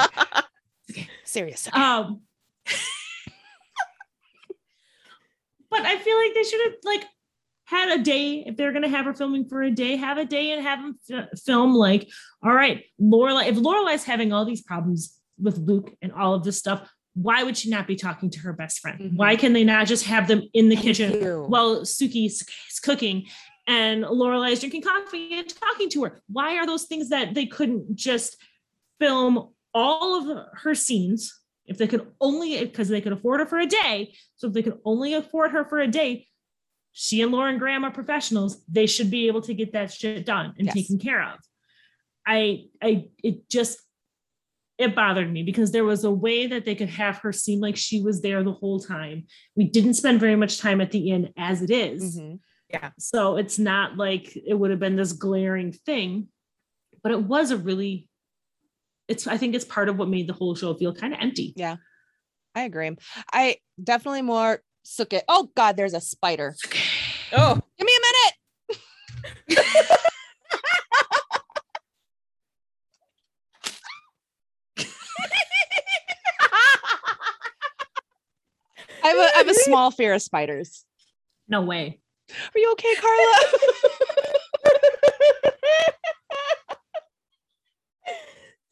Okay. Serious.
Um, *laughs* but I feel like they should have like had a day if they're gonna have her filming for a day, have a day and have them f- film like, all right, Lorelai. If Lorelai's having all these problems with Luke and all of this stuff, why would she not be talking to her best friend?
Mhm.
Why can they not just have them in the
Thank
kitchen
you.
while Sookie's is cooking and Lorelai is drinking coffee and talking to her? Why are those things that they couldn't just film all of her scenes if they could only because they could afford her for a day? So if they could only afford her for a day, she and Lauren Graham are professionals. They should be able to get that shit done and
Yes.
taken care of. I I it just it bothered me because there was a way that they could have her seem like she was there the whole time. We didn't spend very much time at the inn as it is.
Mm-hmm. Yeah.
So it's not like it would have been this glaring thing, but it was a really it's I think it's part of what made the whole show feel kind of empty. Yeah.
I agree. I definitely more suck it. Oh god, there's a spider.
Oh,
give me a minute. *laughs* I have, a, I have a *laughs* small fear of spiders.
No way.
Are you okay, Carla?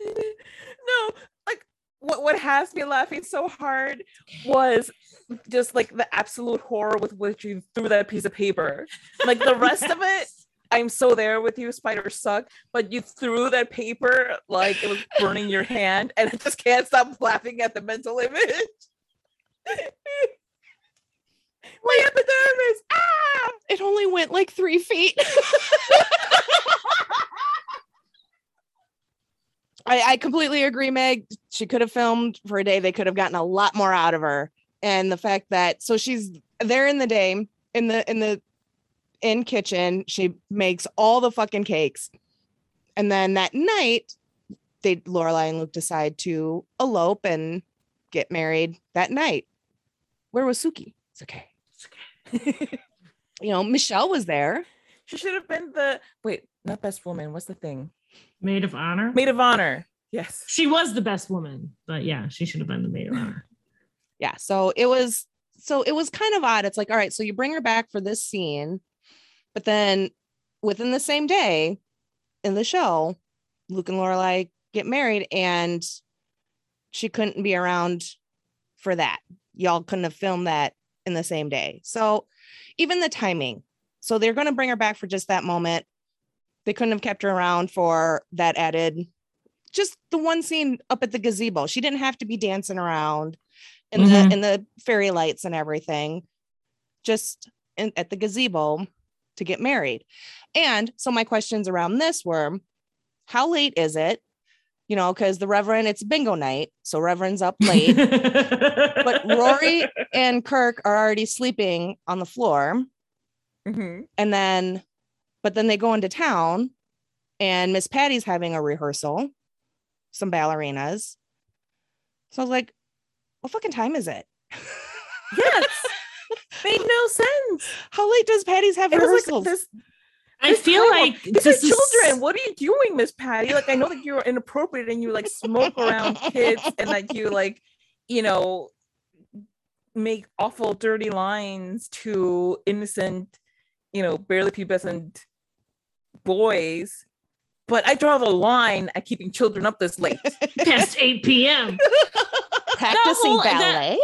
*laughs*
no, like what what has me laughing so hard was just like the absolute horror with which you threw that piece of paper. Like the rest of it, *laughs* I'm so there with you. Spiders suck, but you threw that paper like it was burning your hand, and I just can't stop laughing at the mental image. *laughs* My epidermis! Ah!
it only went like three feet. *laughs* I, I completely agree, Meg. She could have filmed for a day. They could have gotten a lot more out of her. And the fact that so she's there in the day in the in the in kitchen, she makes all the fucking cakes. And then that night, they Lorelai and Luke decide to elope and get married that night. Where was Sookie?
It's okay. It's *laughs* okay.
You know, Michel was there.
she should have been the wait, not best woman. What's the thing?
Maid of honor.
Maid of honor. Yes.
She was the best woman, but yeah, she should have been the maid of honor. *laughs*
yeah so it was so it was kind of odd it's like all right so you bring her back for this scene but then within the same day in the show luke and lorelai get married and she couldn't be around for that y'all couldn't have filmed that in the same day. So even the timing so they're going to bring her back for just that moment. They couldn't have kept her around for that added just the one scene up at the gazebo. She didn't have to be dancing around in
Mhm.
the in the fairy lights and everything just in, at the gazebo to get married. And so my questions around this were how late is it you know because the reverend it's bingo night so reverend's up *laughs* late
but
Rory- *laughs* and kirk are already sleeping on the floor
Mhm.
and then but then they go into town and miss patty's having a rehearsal some ballerinas so i was like what fucking time is it
Yes. Made no sense. *laughs*
how late does patty's have
It was like
rehearsals
this.
I feel like
these
this
are
is-
children. What are you doing, Miss Patty? Like I know that you're inappropriate and you like smoke around *laughs* kids and like you like, you know, make awful dirty lines to innocent, you know, barely pubescent boys. But I draw the line at keeping children up this late.
past *laughs* 8 p.m.
practicing
whole- that-
ballet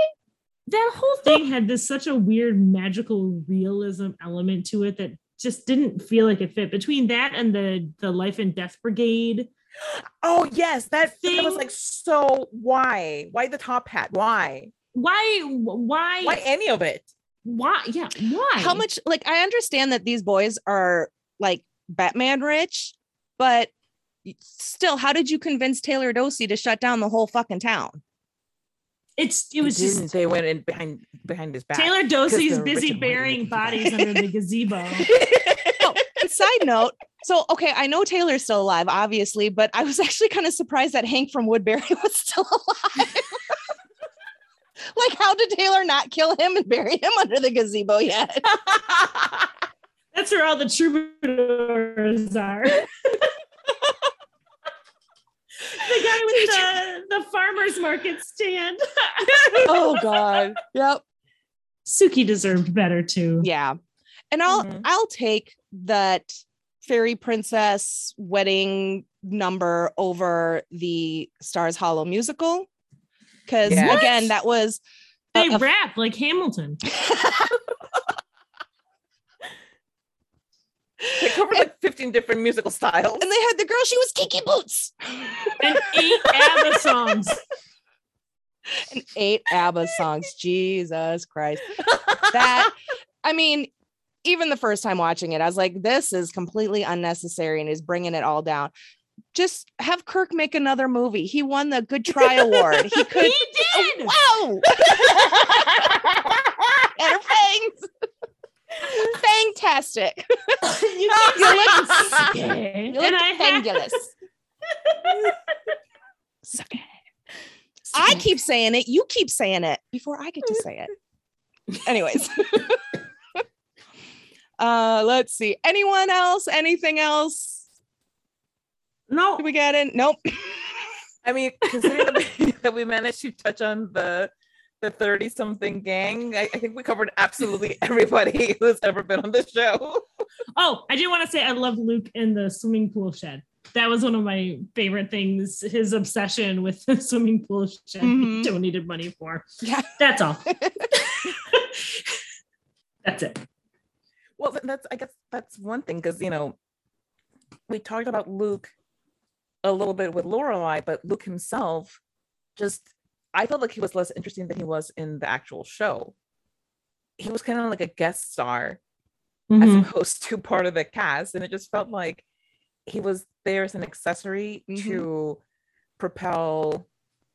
That whole thing had this such a weird magical realism element to it that just didn't feel like it fit between that and the the life and death brigade.
Oh yes, that, that was like so. Why? Why the top hat? Why?
Why why
Why any of it?
why yeah why
how much like i understand that these boys are like batman rich but still how did you convince taylor dosey to shut down the whole fucking town
it's it was just
they went in behind behind his back?
Taylor Dosey's
they're
busy burying bodies under the *laughs* gazebo.
oh, and side note so okay i know taylor's still alive obviously but i was actually kind of surprised that hank from woodbury *laughs* was still alive *laughs* like how did taylor not kill him and bury him under the gazebo yet
That's where all the troubadours are. The guy with the, the farmer's market stand. *laughs*
oh god yep
Sookie deserved better too.
Yeah. And I'll
Mhm.
I'll take that fairy princess wedding number over the Stars Hollow musical. Cause
Yeah.
again, that was
They
a- a-
rap like Hamilton. *laughs*
they covered like 15 different musical styles.
and they had the girl, she was Kiki Boots. *laughs*
And eight ABBA songs.
and eight ABBA songs. Jesus Christ. That I mean, even the first time watching it, I was like, this is completely unnecessary and is bringing it all down. Just have Kirk make another movie. He won the Good Try *laughs* Award. He could.
he did.
Oh, wow! *laughs* and her fangs. Fantastic.
you
You look-
look,
You
and
look
I
fabulous. *laughs* I keep saying it. You keep saying it before I get to say it. Anyways. *laughs* uh let's see. Anyone else? Anything else?
no.
Did we got in? Nope.
I mean, considering that we, *laughs* that we managed to touch on the the 30 something gang. I, I think we covered absolutely *laughs* everybody who's ever been on the show. *laughs*
Oh, I did want to say I love Luke in the swimming pool shed. That was one of my favorite things. His obsession with the swimming pool shed
Mhm.
he donated money for.
Yeah.
That's all. *laughs* That's it.
Well, that's I guess that's one thing because you know we talked about Luke a little bit with Lorelai, but Luke himself just I felt like he was less interesting than he was in the actual show. He was kind of like a guest star
Mhm.
as opposed to part of the cast, and it just felt like he was there as an accessory
Mhm.
to propel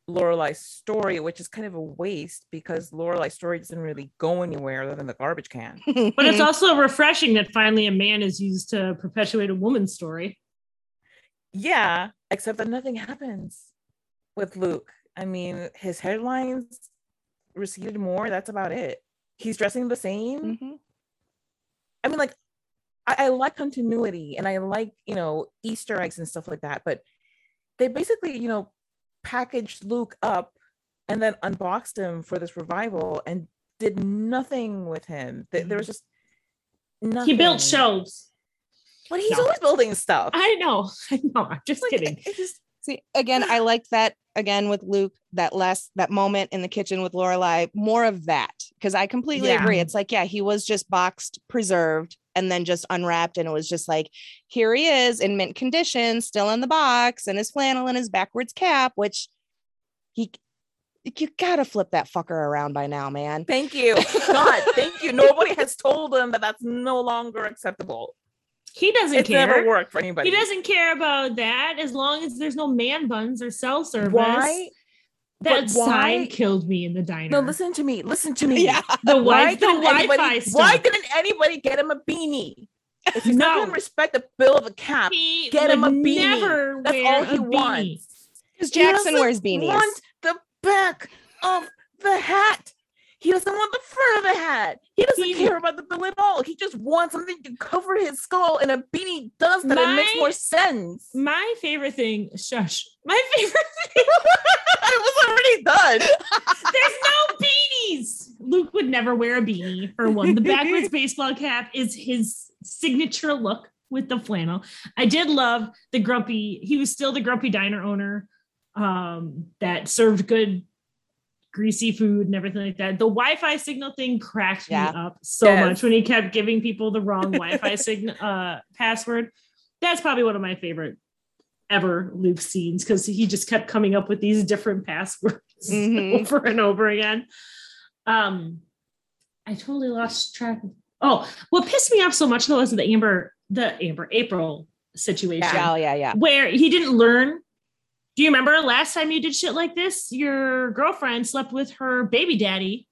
Lorelai's story, which is kind of a waste because Lorelai's story doesn't really go anywhere other than the garbage can. *laughs*
But it's also refreshing that finally a man is used to perpetuate a woman's story.
Yeah, except that nothing happens with Luke. I mean, his headlines receded more. That's about it. He's dressing the same.
Mhm.
I mean, like, I, I like continuity and I like, you know, Easter eggs and stuff like that. But they basically, you know, packaged Luke up and then unboxed him for this revival and did nothing with him. Th- There was just nothing.
He built shelves.
But he's
No.
always building stuff.
I know. *laughs* I know. I'm just
Like,
kidding.
just
See, again, I like that again with Luke, that last that moment in the kitchen with Lorelai, more of that. Because I completely
Yeah.
agree. It's like, yeah, he was just boxed, preserved, and then just unwrapped. And it was just like, here he is in mint condition, still in the box, and his flannel and his backwards cap, which he you gotta flip that fucker around by now, man.
Thank you. God, thank you. Nobody has told them that that's no longer acceptable.
He doesn't
It's
care.
never worked for anybody.
He doesn't care about that as long as there's no man buns or cell service.
Why?
That
but why-
sign killed me in the diner.
No, listen to me. Listen to me.
Yeah.
the
Why
wi- the
didn't
Wi-Fi
anybody?
stuff.
Why didn't anybody get him a beanie? If he's not
No.
gonna respect the bill of a cap,
he
get him a beanie.
Never
that's all he wants.
Because Jackson
doesn't
wears beanies.
Want the back of the hat. He doesn't want the front of the hat. He doesn't
He-
care about the bill at all. He just wants something to cover his skull, and a beanie does that. it makes more sense.
My favorite thing, shush. My *laughs* favorite *laughs* thing.
I was already done. *laughs*
There's no beanies. Luke would never wear a beanie. For one, the backwards baseball cap is his signature look with the flannel. I did love the grumpy. He was still the grumpy diner owner um, that served good, greasy food and everything like that. The Wi-Fi signal thing cracked
Yeah.
me up so
Yes.
much when he kept giving people the wrong *laughs* Wi-Fi signal uh, password. That's probably one of my favorite ever Luke scenes because he just kept coming up with these different passwords
Mhm. *laughs*
over and over again. Um, I totally lost track. Of, oh, what pissed me off so much though is the Amber, the Amber April situation
Yeah, yeah, yeah.
where he didn't learn. Do you remember last time you did shit like this? Your girlfriend slept with her baby daddy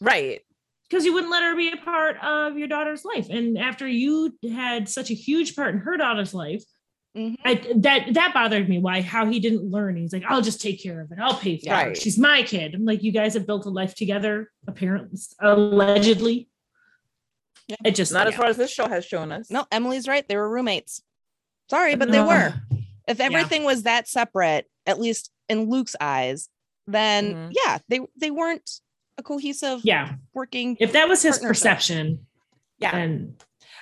Right.
because you wouldn't let her be a part of your daughter's life. And after you had such a huge part in her daughter's life,
Mhm.
I, that that bothered me. Why? How he didn't learn? He's like, I'll just take care of it. I'll pay for her.
Right.
She's my kid. I'm like, you guys have built a life together, apparently, allegedly.
Yeah.
It just
Not as far as this show has shown us.
No, Emily's right. They were roommates. Sorry, but they were. *laughs* If everything was that separate, at least in Luke's eyes, then
Mhm.
yeah, they they weren't a cohesive
yeah.
working.
If that was his perception,
Yeah.
then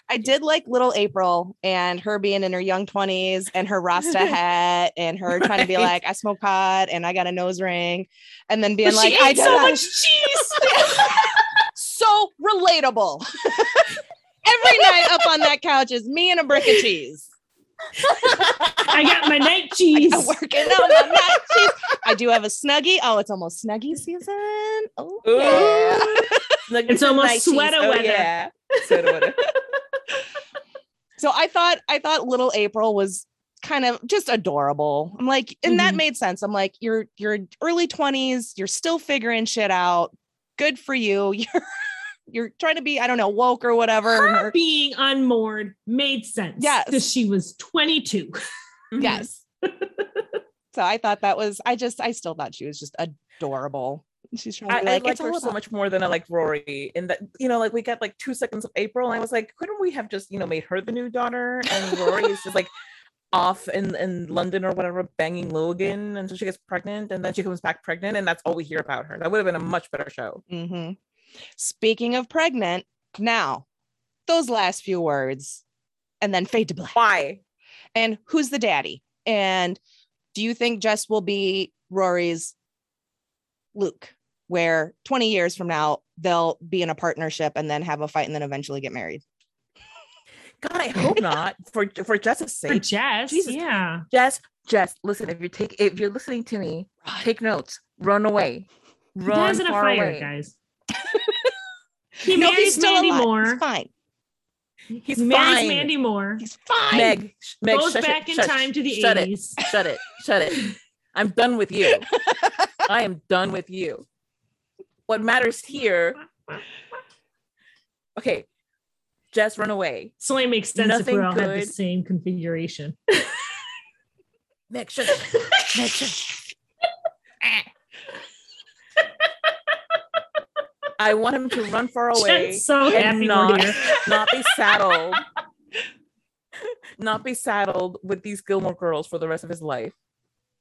I did like little April and her being in her young 20s and her Rasta *laughs* hat and her trying to be like, I smoke pot and I got a nose ring. And then being
but
like, I
ate so much cheese. *laughs*
so relatable. *laughs* Every night up on that couch is me and a brick of cheese.
I got my night *laughs* cheese.
I'm working on my night cheese. I do have a snuggie. Oh, it's almost snuggie season. Oh, yeah.
It's almost
night cheese.
sweater
Oh,
weather.
Yeah. Sweater weather. *laughs*
So I thought I thought little April was kind of just adorable. I'm like, and that
Mhm.
made sense. I'm like, you're you're early 20s, you're still figuring shit out. Good for you. *laughs* You're you're trying to be, I don't know, woke or whatever.
Her
her-
being unmoored made sense.
Yes.
Because she was 22. *laughs*
yes. so I thought that was, I just, I still thought she was just adorable. She's trying to
I,
be
I
like,
like
it's
her so much more than I like Rory. In that, you know, like we got like two seconds of April, and I was like, couldn't we have just, you know, made her the new daughter? And Rory is just like, off in in London or whatever, banging Logan until she gets pregnant, and then she comes back pregnant, and that's all we hear about her. That would have been a much better show.
hmm Speaking of pregnant, now those last few words, and then fade to black.
Why?
And who's the daddy? And do you think Jess will be Rory's Luke, where 20 years from now they'll be in a partnership and then have a fight and then eventually get married?
God, I hope not. For for Jess's
For
sake.
Jess,
Jesus.
yeah.
Jess, Jess, listen, if you're take if you're listening to me, take notes. Run away. Run
dies in a
far
fire,
away.
guys. He
No,
marries Mandy
alive.
Moore.
He's fine.
He's
he marries
fine.
Mandy Moore.
He's fine.
Meg, Meg,
goes
shush it,
back in
shush,
time to the
shut
80s.
It, shut it. Shut it. I'm done with you. I am done with you. What matters here? Okay, Jess, run away.
This only makes sense if we all have the same configuration.
Meg, shut it. Meg, shut I want him to run far *laughs* away.
Jen's so
and not, not be saddled. *laughs* not be saddled with these Gilmore girls for the rest of his life.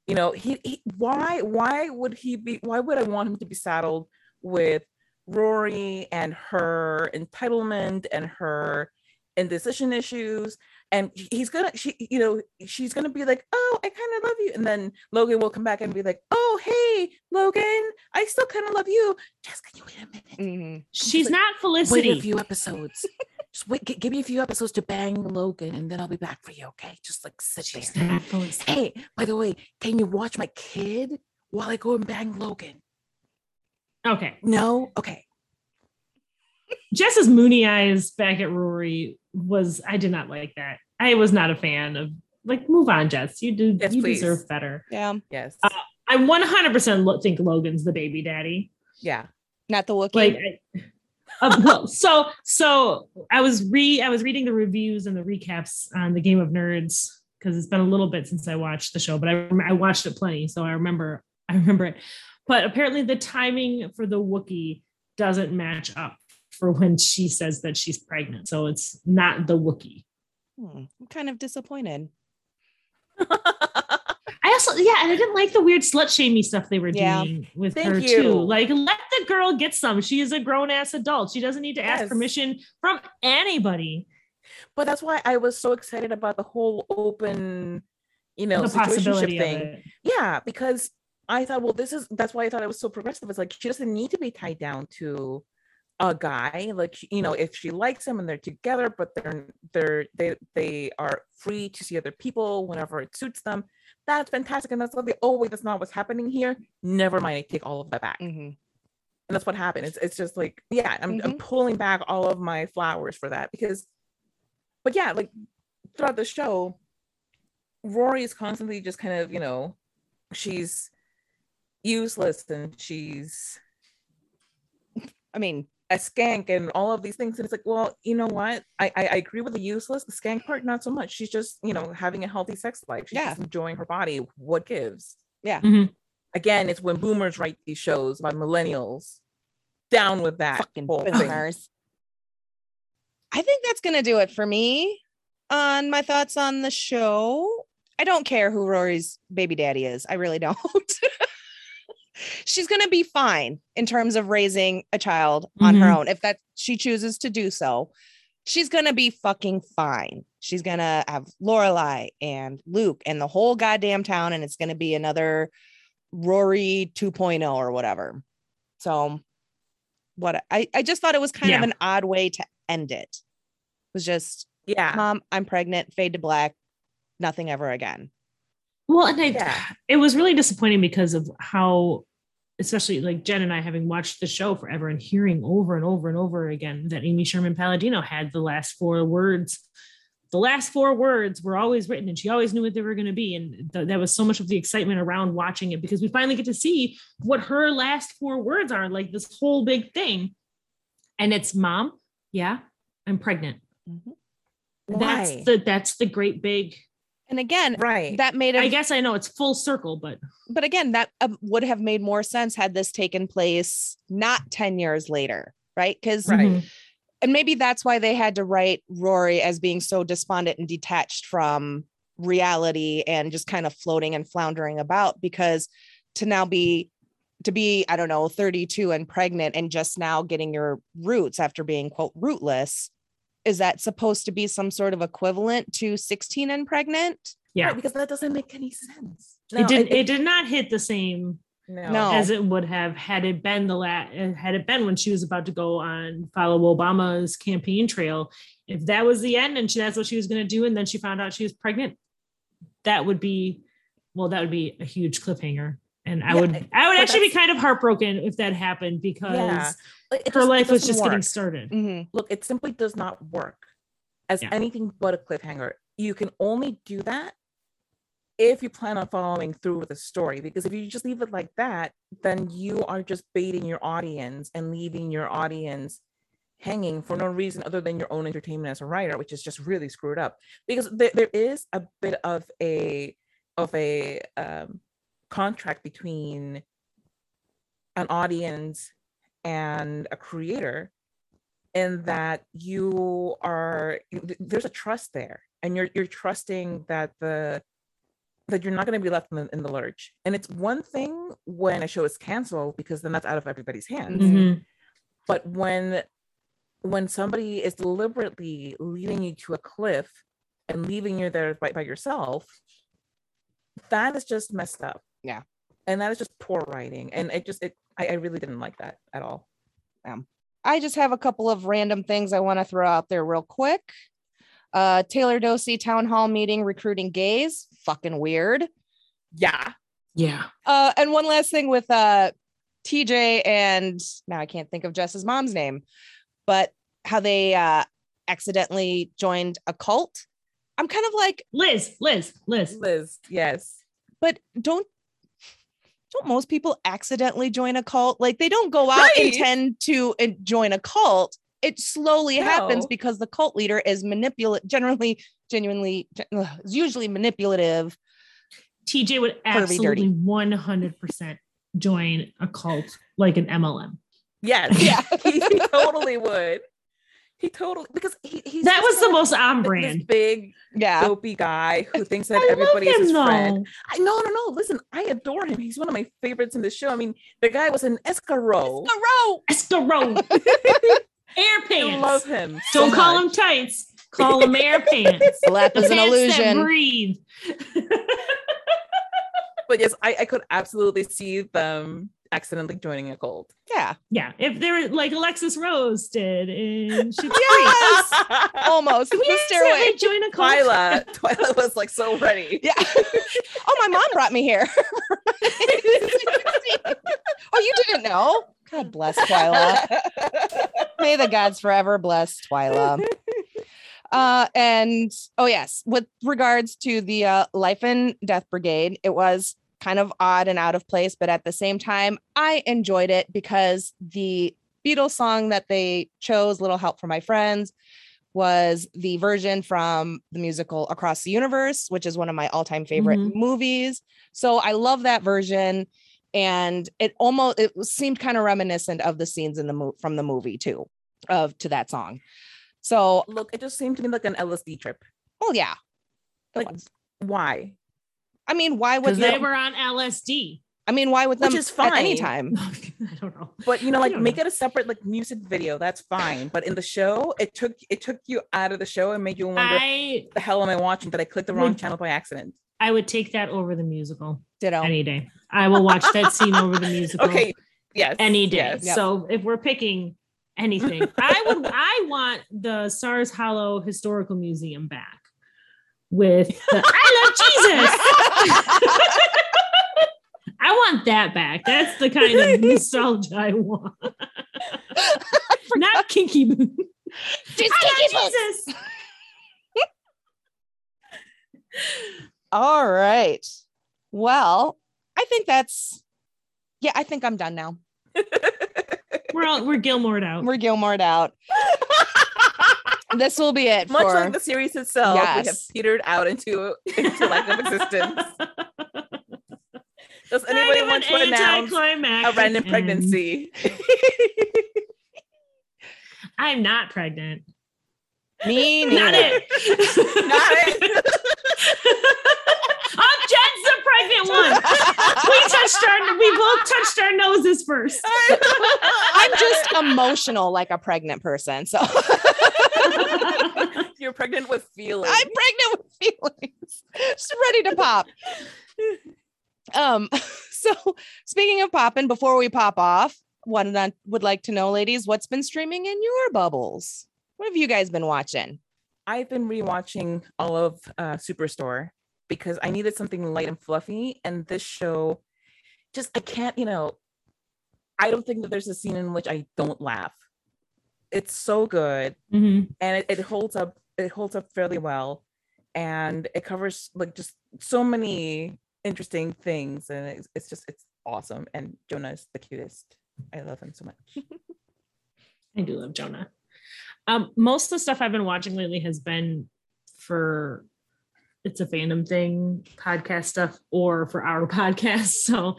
You know, he, he why why would he be why would I want him to be saddled with Rory and her entitlement and her indecision issues and he's gonna she you know she's gonna be like oh i kind of love you and then logan will come back and be like oh hey logan i still kind of love you just can you wait a minute
Mhm.
She's
like,
not
wait a few episodes. Just wait, gi- give me a few episodes to bang Logan, and then I'll be back for you. Okay, just like sit
She's
there.
not Felicity.
Hey, by the way, can you watch my kid while I go and bang Logan?
Okay.
No, okay.
Jess's moony eyes back at Rory was I did not like that. I was not a fan of like move on, Jess. You do
Yes,
you
please.
deserve better.
Yeah.
Yes,
Uh, I 100% lo- think Logan's the baby daddy.
yeah.
Not the Wookiee.
Like I, uh, well, so so I was re I was reading the reviews and the recaps on the Game of Nerds because it's been a little bit since I watched the show, but I I watched it plenty, so I remember I remember it. But apparently the timing for the Wookiee doesn't match up for when she says that she's pregnant. So it's not the Wookiee.
Hmm, I'm kind of disappointed. *laughs*
I also, yeah, and I didn't like the weird slut shamey stuff they were
Yeah.
doing with
Thank
her
you.
too. Like, let the girl get some. She is a grown ass adult. She doesn't need to ask permission from anybody.
but that's why I was so excited about the whole open, you know,
the
situationship thing. Yeah, because I thought, well, this is that's why I thought it was so progressive. It's like she doesn't need to be tied down to a guy. Like you know, if she likes him and they're together, but they're they're they they are free to see other people whenever it suits them. That's fantastic. And that's lovely. Oh wait, that's not what's happening here. Never mind. I take all of that back.
Mhm.
And that's what happened. It's it's just like, yeah, I'm, I'm
Mhm.
pulling back all of my flowers for that because, but yeah, like throughout the show, Rory is constantly just kind of, you know, she's useless and she's
I mean,
a skank and all of these things. And it's like, well, you know what? I, I, I agree with the useless, the skank part, not so much. She's just, you know, having a healthy sex life. She's
Yeah.
just enjoying her body. What gives?
Yeah.
Mhm.
Again, it's when boomers write these shows about millennials. Down with that
fucking boomers. I think that's going to do it for me on my thoughts on the show. I don't care who Rory's baby daddy is. I really don't. *laughs* She's going to be fine in terms of raising a child on her
Mhm.
own if that she chooses to do so. She's going to be fucking fine. She's going to have Lorelai and Luke and the whole goddamn town and it's going to be another Rory 2.0 or whatever. So what I, I just thought it was kind of an odd way to end it. It was just,
Yeah.
mom, I'm pregnant, fade to black, nothing ever again.
Well, and I,
Yeah.
it was really disappointing because of how, especially like Jen and I having watched the show forever and hearing over and over and over again that Amy Sherman Palladino had the last four words. The last four words were always written, and she always knew what they were going to be. And th- that was so much of the excitement around watching it because we finally get to see what her last four words are like this whole big thing. And it's, "Mom, yeah, I'm pregnant." Mm-hmm.
Why?
That's the that's the great big.
And again,
right.
that made it- I
guess I know it's full circle, but
but again, that um, would have made more sense had this taken place not 10 years later, right? Because,
Right.
Mhm.
and maybe that's why they had to write Rory as being so despondent and detached from reality and just kind of floating and floundering about because to now be to be i don't know 32 and pregnant and just now getting your roots after being quote rootless is that supposed to be some sort of equivalent to 16 and pregnant
Yeah.
Right, because that doesn't make any sense.
it did it, did not hit the same
no.
No.
as it would have had it been the la- uh, had it been when she was about to go on follow Obama's campaign trail. If that was the end and she, that's what she was going to do, and then she found out she was pregnant, that would be well, that would be a huge cliffhanger. And I
Yeah,
would I would actually be kind of heartbroken if that happened because
Yeah. Like,
her
just-
life was just getting
work.
started.
Mhm.
Look, it simply does not work as
Yeah.
anything but a cliffhanger. You can only do that if you plan on following through with the story. Because if you just leave it like that, then you are just baiting your audience and leaving your audience hanging for no reason other than your own entertainment as a writer, which is just really screwed up. Because there, there is a bit of a of a um, contract between an audience and a creator in that you are there's a trust there and you're you're trusting that the that you're not going to be left in the, in the lurch. And it's one thing when a show is canceled because then that's out of everybody's hands.
Mhm.
but when when somebody is deliberately leading you to a cliff and leaving you there by, by yourself that is just messed up
Yeah.
and that is just poor writing and it just it I, I really didn't like that at all
I just have a couple of random things I want to throw out there real quick. Uh, Taylor Dosey town hall meeting recruiting gays. Fucking weird.
yeah
Yeah.
Uh, and one last thing with uh, TJ and now I can't think of Jess's mom's name, but how they uh, accidentally joined a cult. I'm kind of like,
Liz, Liz, Liz.
liz yes
but don't don't most people accidentally join a cult? Like they don't go out
Right.
intend to uh, join a cult. It slowly happens because the cult leader is manipulative, generally, genuinely, gen- ugh, is usually manipulative.
TJ would absolutely 100% join a cult like an MLM.
yes
Yeah.
he, *laughs* he totally would he totally because he, he's
That was the most on
this
brand.
big
Yeah.
dopey guy who thinks that
I
everybody
love
is his
him,
friend
though.
I no no no listen I adore him he's one of my favorites in the show I mean the guy was an escarot
Escarot.
Escarot. *laughs* Air pants.
I love him so
Don't call them
much.
tights. Call him air pants.
The *laughs* lap is an
Pants that
illusion.
breathe. *laughs*
but yes I, I could absolutely see them accidentally joining a cult
Yeah.
yeah, if they're like Alexis Rose did in Schitt's Creek.
Yes. *laughs* Almost.
Did we
The stairway.
accidentally join a cult?
Twyla *laughs* Twyla was like so ready
Yeah. *laughs* oh, my mom brought me here. oh, you didn't know? God bless Twyla. May the gods forever bless Twyla. Uh, and oh yes, with regards to the uh, Life and Death Brigade, it was kind of odd and out of place, but at the same time, I enjoyed it because the Beatles song that they chose, "Little Help from My Friends," was the version from the musical Across the Universe, which is one of my all-time favorite
Mhm.
movies. So I love that version, and it almost it seemed kind of reminiscent of the scenes in the movie from the movie too, of to that song. So,
look it just seemed to me like an LSD trip
well, yeah. it
Like,
was.
why
I mean, why would
Because they
them-
were on LSD.
I mean, why would
Which
them
is
at any
fine.
time? *laughs*
I don't know.
but you know like make
know.
it a separate like music video that's fine but in the show it took it took you out of the show and made you wonder
I
the hell am I watching? Did I click the wrong
Would-
channel by accident?
I would take that over the musical
Ditto.
any day. I will watch that scene over the *laughs* musical
Okay. Yes.
any day.
Yes.
Yep.
So if we're picking anything, I would *laughs* I want the Stars Hollow Historical Museum back with the *laughs* I love Jesus. *laughs* I want that back. That's the kind of nostalgia I want. Not kinky boo.
Just
I
kick
love
it.
Jesus.
All right. Well, I think that's yeah, I think I'm done now.
We're all we're Gilmore'd out.
We're Gilmore'd out. *laughs* This will be it
Much
for
like the series itself, we have petered out into into lack of existence. *laughs* Does anybody
of
want
an
to announce a random
end.
pregnancy? *laughs*
I'm not pregnant.
me
Not
neither.
it. *laughs*
Not it.
I'm Jen's the pregnant one. we touched our we both touched our noses first.
I'm just emotional like a pregnant person. So *laughs*
You're pregnant with feelings.
I'm pregnant with feelings. Just ready to pop. Um, *laughs* so speaking of popping, before we pop off, one that would like to know, ladies, what's been streaming in your bubbles? What have you guys been watching?
I've been rewatching all of uh, Superstore because I needed something light and fluffy, and this show just I can't, you know, I don't think that there's a scene in which I don't laugh. It's so good,
Mhm.
and it, it holds up. It holds up fairly well, and it covers like just so many interesting things, and it's, it's just it's awesome. And Jonah is the cutest. I love him so much. *laughs*
I do love Jonah. Um, most of the stuff I've been watching lately has been for it's a fandom thing podcast stuff or for our *laughs* podcast. So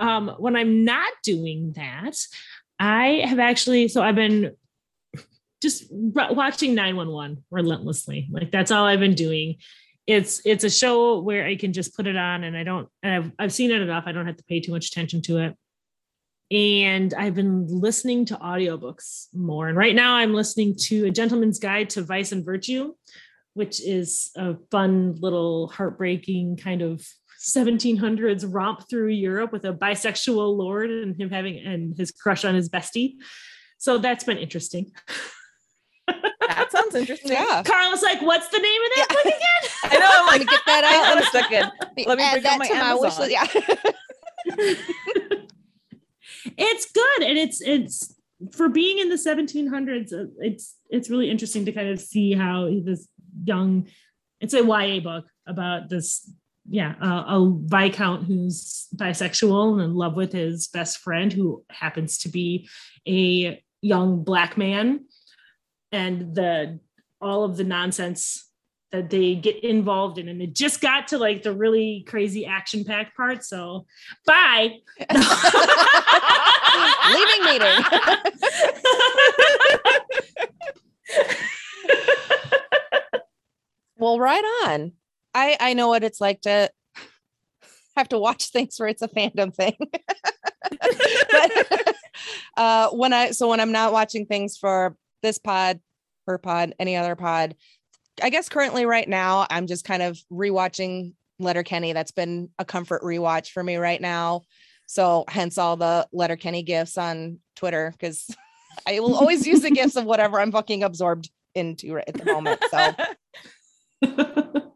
um, when I'm not doing that, I have actually so I've been just watching 911 relentlessly. Like that's all I've been doing. It's it's a show where I can just put it on and I don't and I've I've seen it enough. I don't have to pay too much attention to it and I've been listening to audiobooks more. And right now I'm listening to A Gentleman's Guide to Vice and Virtue, which is a fun little heartbreaking kind of 1700s romp through Europe with a bisexual lord and him having and his crush on his bestie. So that's been interesting. *laughs*
That sounds interesting.
Yeah.
Carla's like, what's the name of that
Yeah.
book again? *laughs*
I know. I'm
Let
like,
get that
out. on
out.
a second. Let me
Add
bring
that
up my
to my wish
Amazon.
list. Yeah. *laughs*
it's good and it's it's for being in the 1700s uh, it's it's really interesting to kind of see how this young it's a YA book about this yeah uh, a viscount who's bisexual and in love with his best friend who happens to be a young black man and the all of the nonsense that they get involved in and it just got to like the really crazy action packed part so bye *laughs*
Leaving meeting. *laughs* well, right on. I I know what it's like to have to watch things where it's a fandom thing. *laughs* but uh when I so when I'm not watching things for this pod, her pod, any other pod, I guess currently right now I'm just kind of rewatching Letterkenny. That's been a comfort rewatch for me right now. So hence all the Letterkenny gifts on Twitter because I will always use the gifts of whatever I'm fucking absorbed into right at the moment. So *laughs*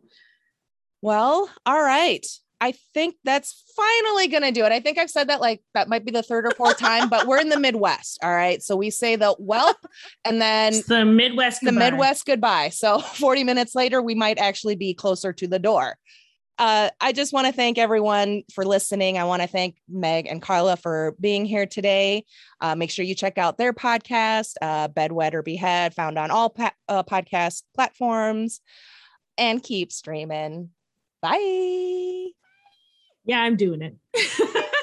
well, all right. I think that's finally going to do it. I think I've said that like that might be the third or fourth time, but we're in the Midwest. All right. So we say the whelp and then
It's the Midwest.
the
goodbye.
Midwest goodbye. So *laughs* 40 minutes later, we might actually be closer to the door. Uh, I just want to thank everyone for listening. I want to thank Meg and Carla for being here today. Uh, make sure you check out their podcast, uh, Bedwet or Behead, found on all pa- uh, podcast platforms, and keep streaming. Bye.
Yeah, I'm doing it. *laughs*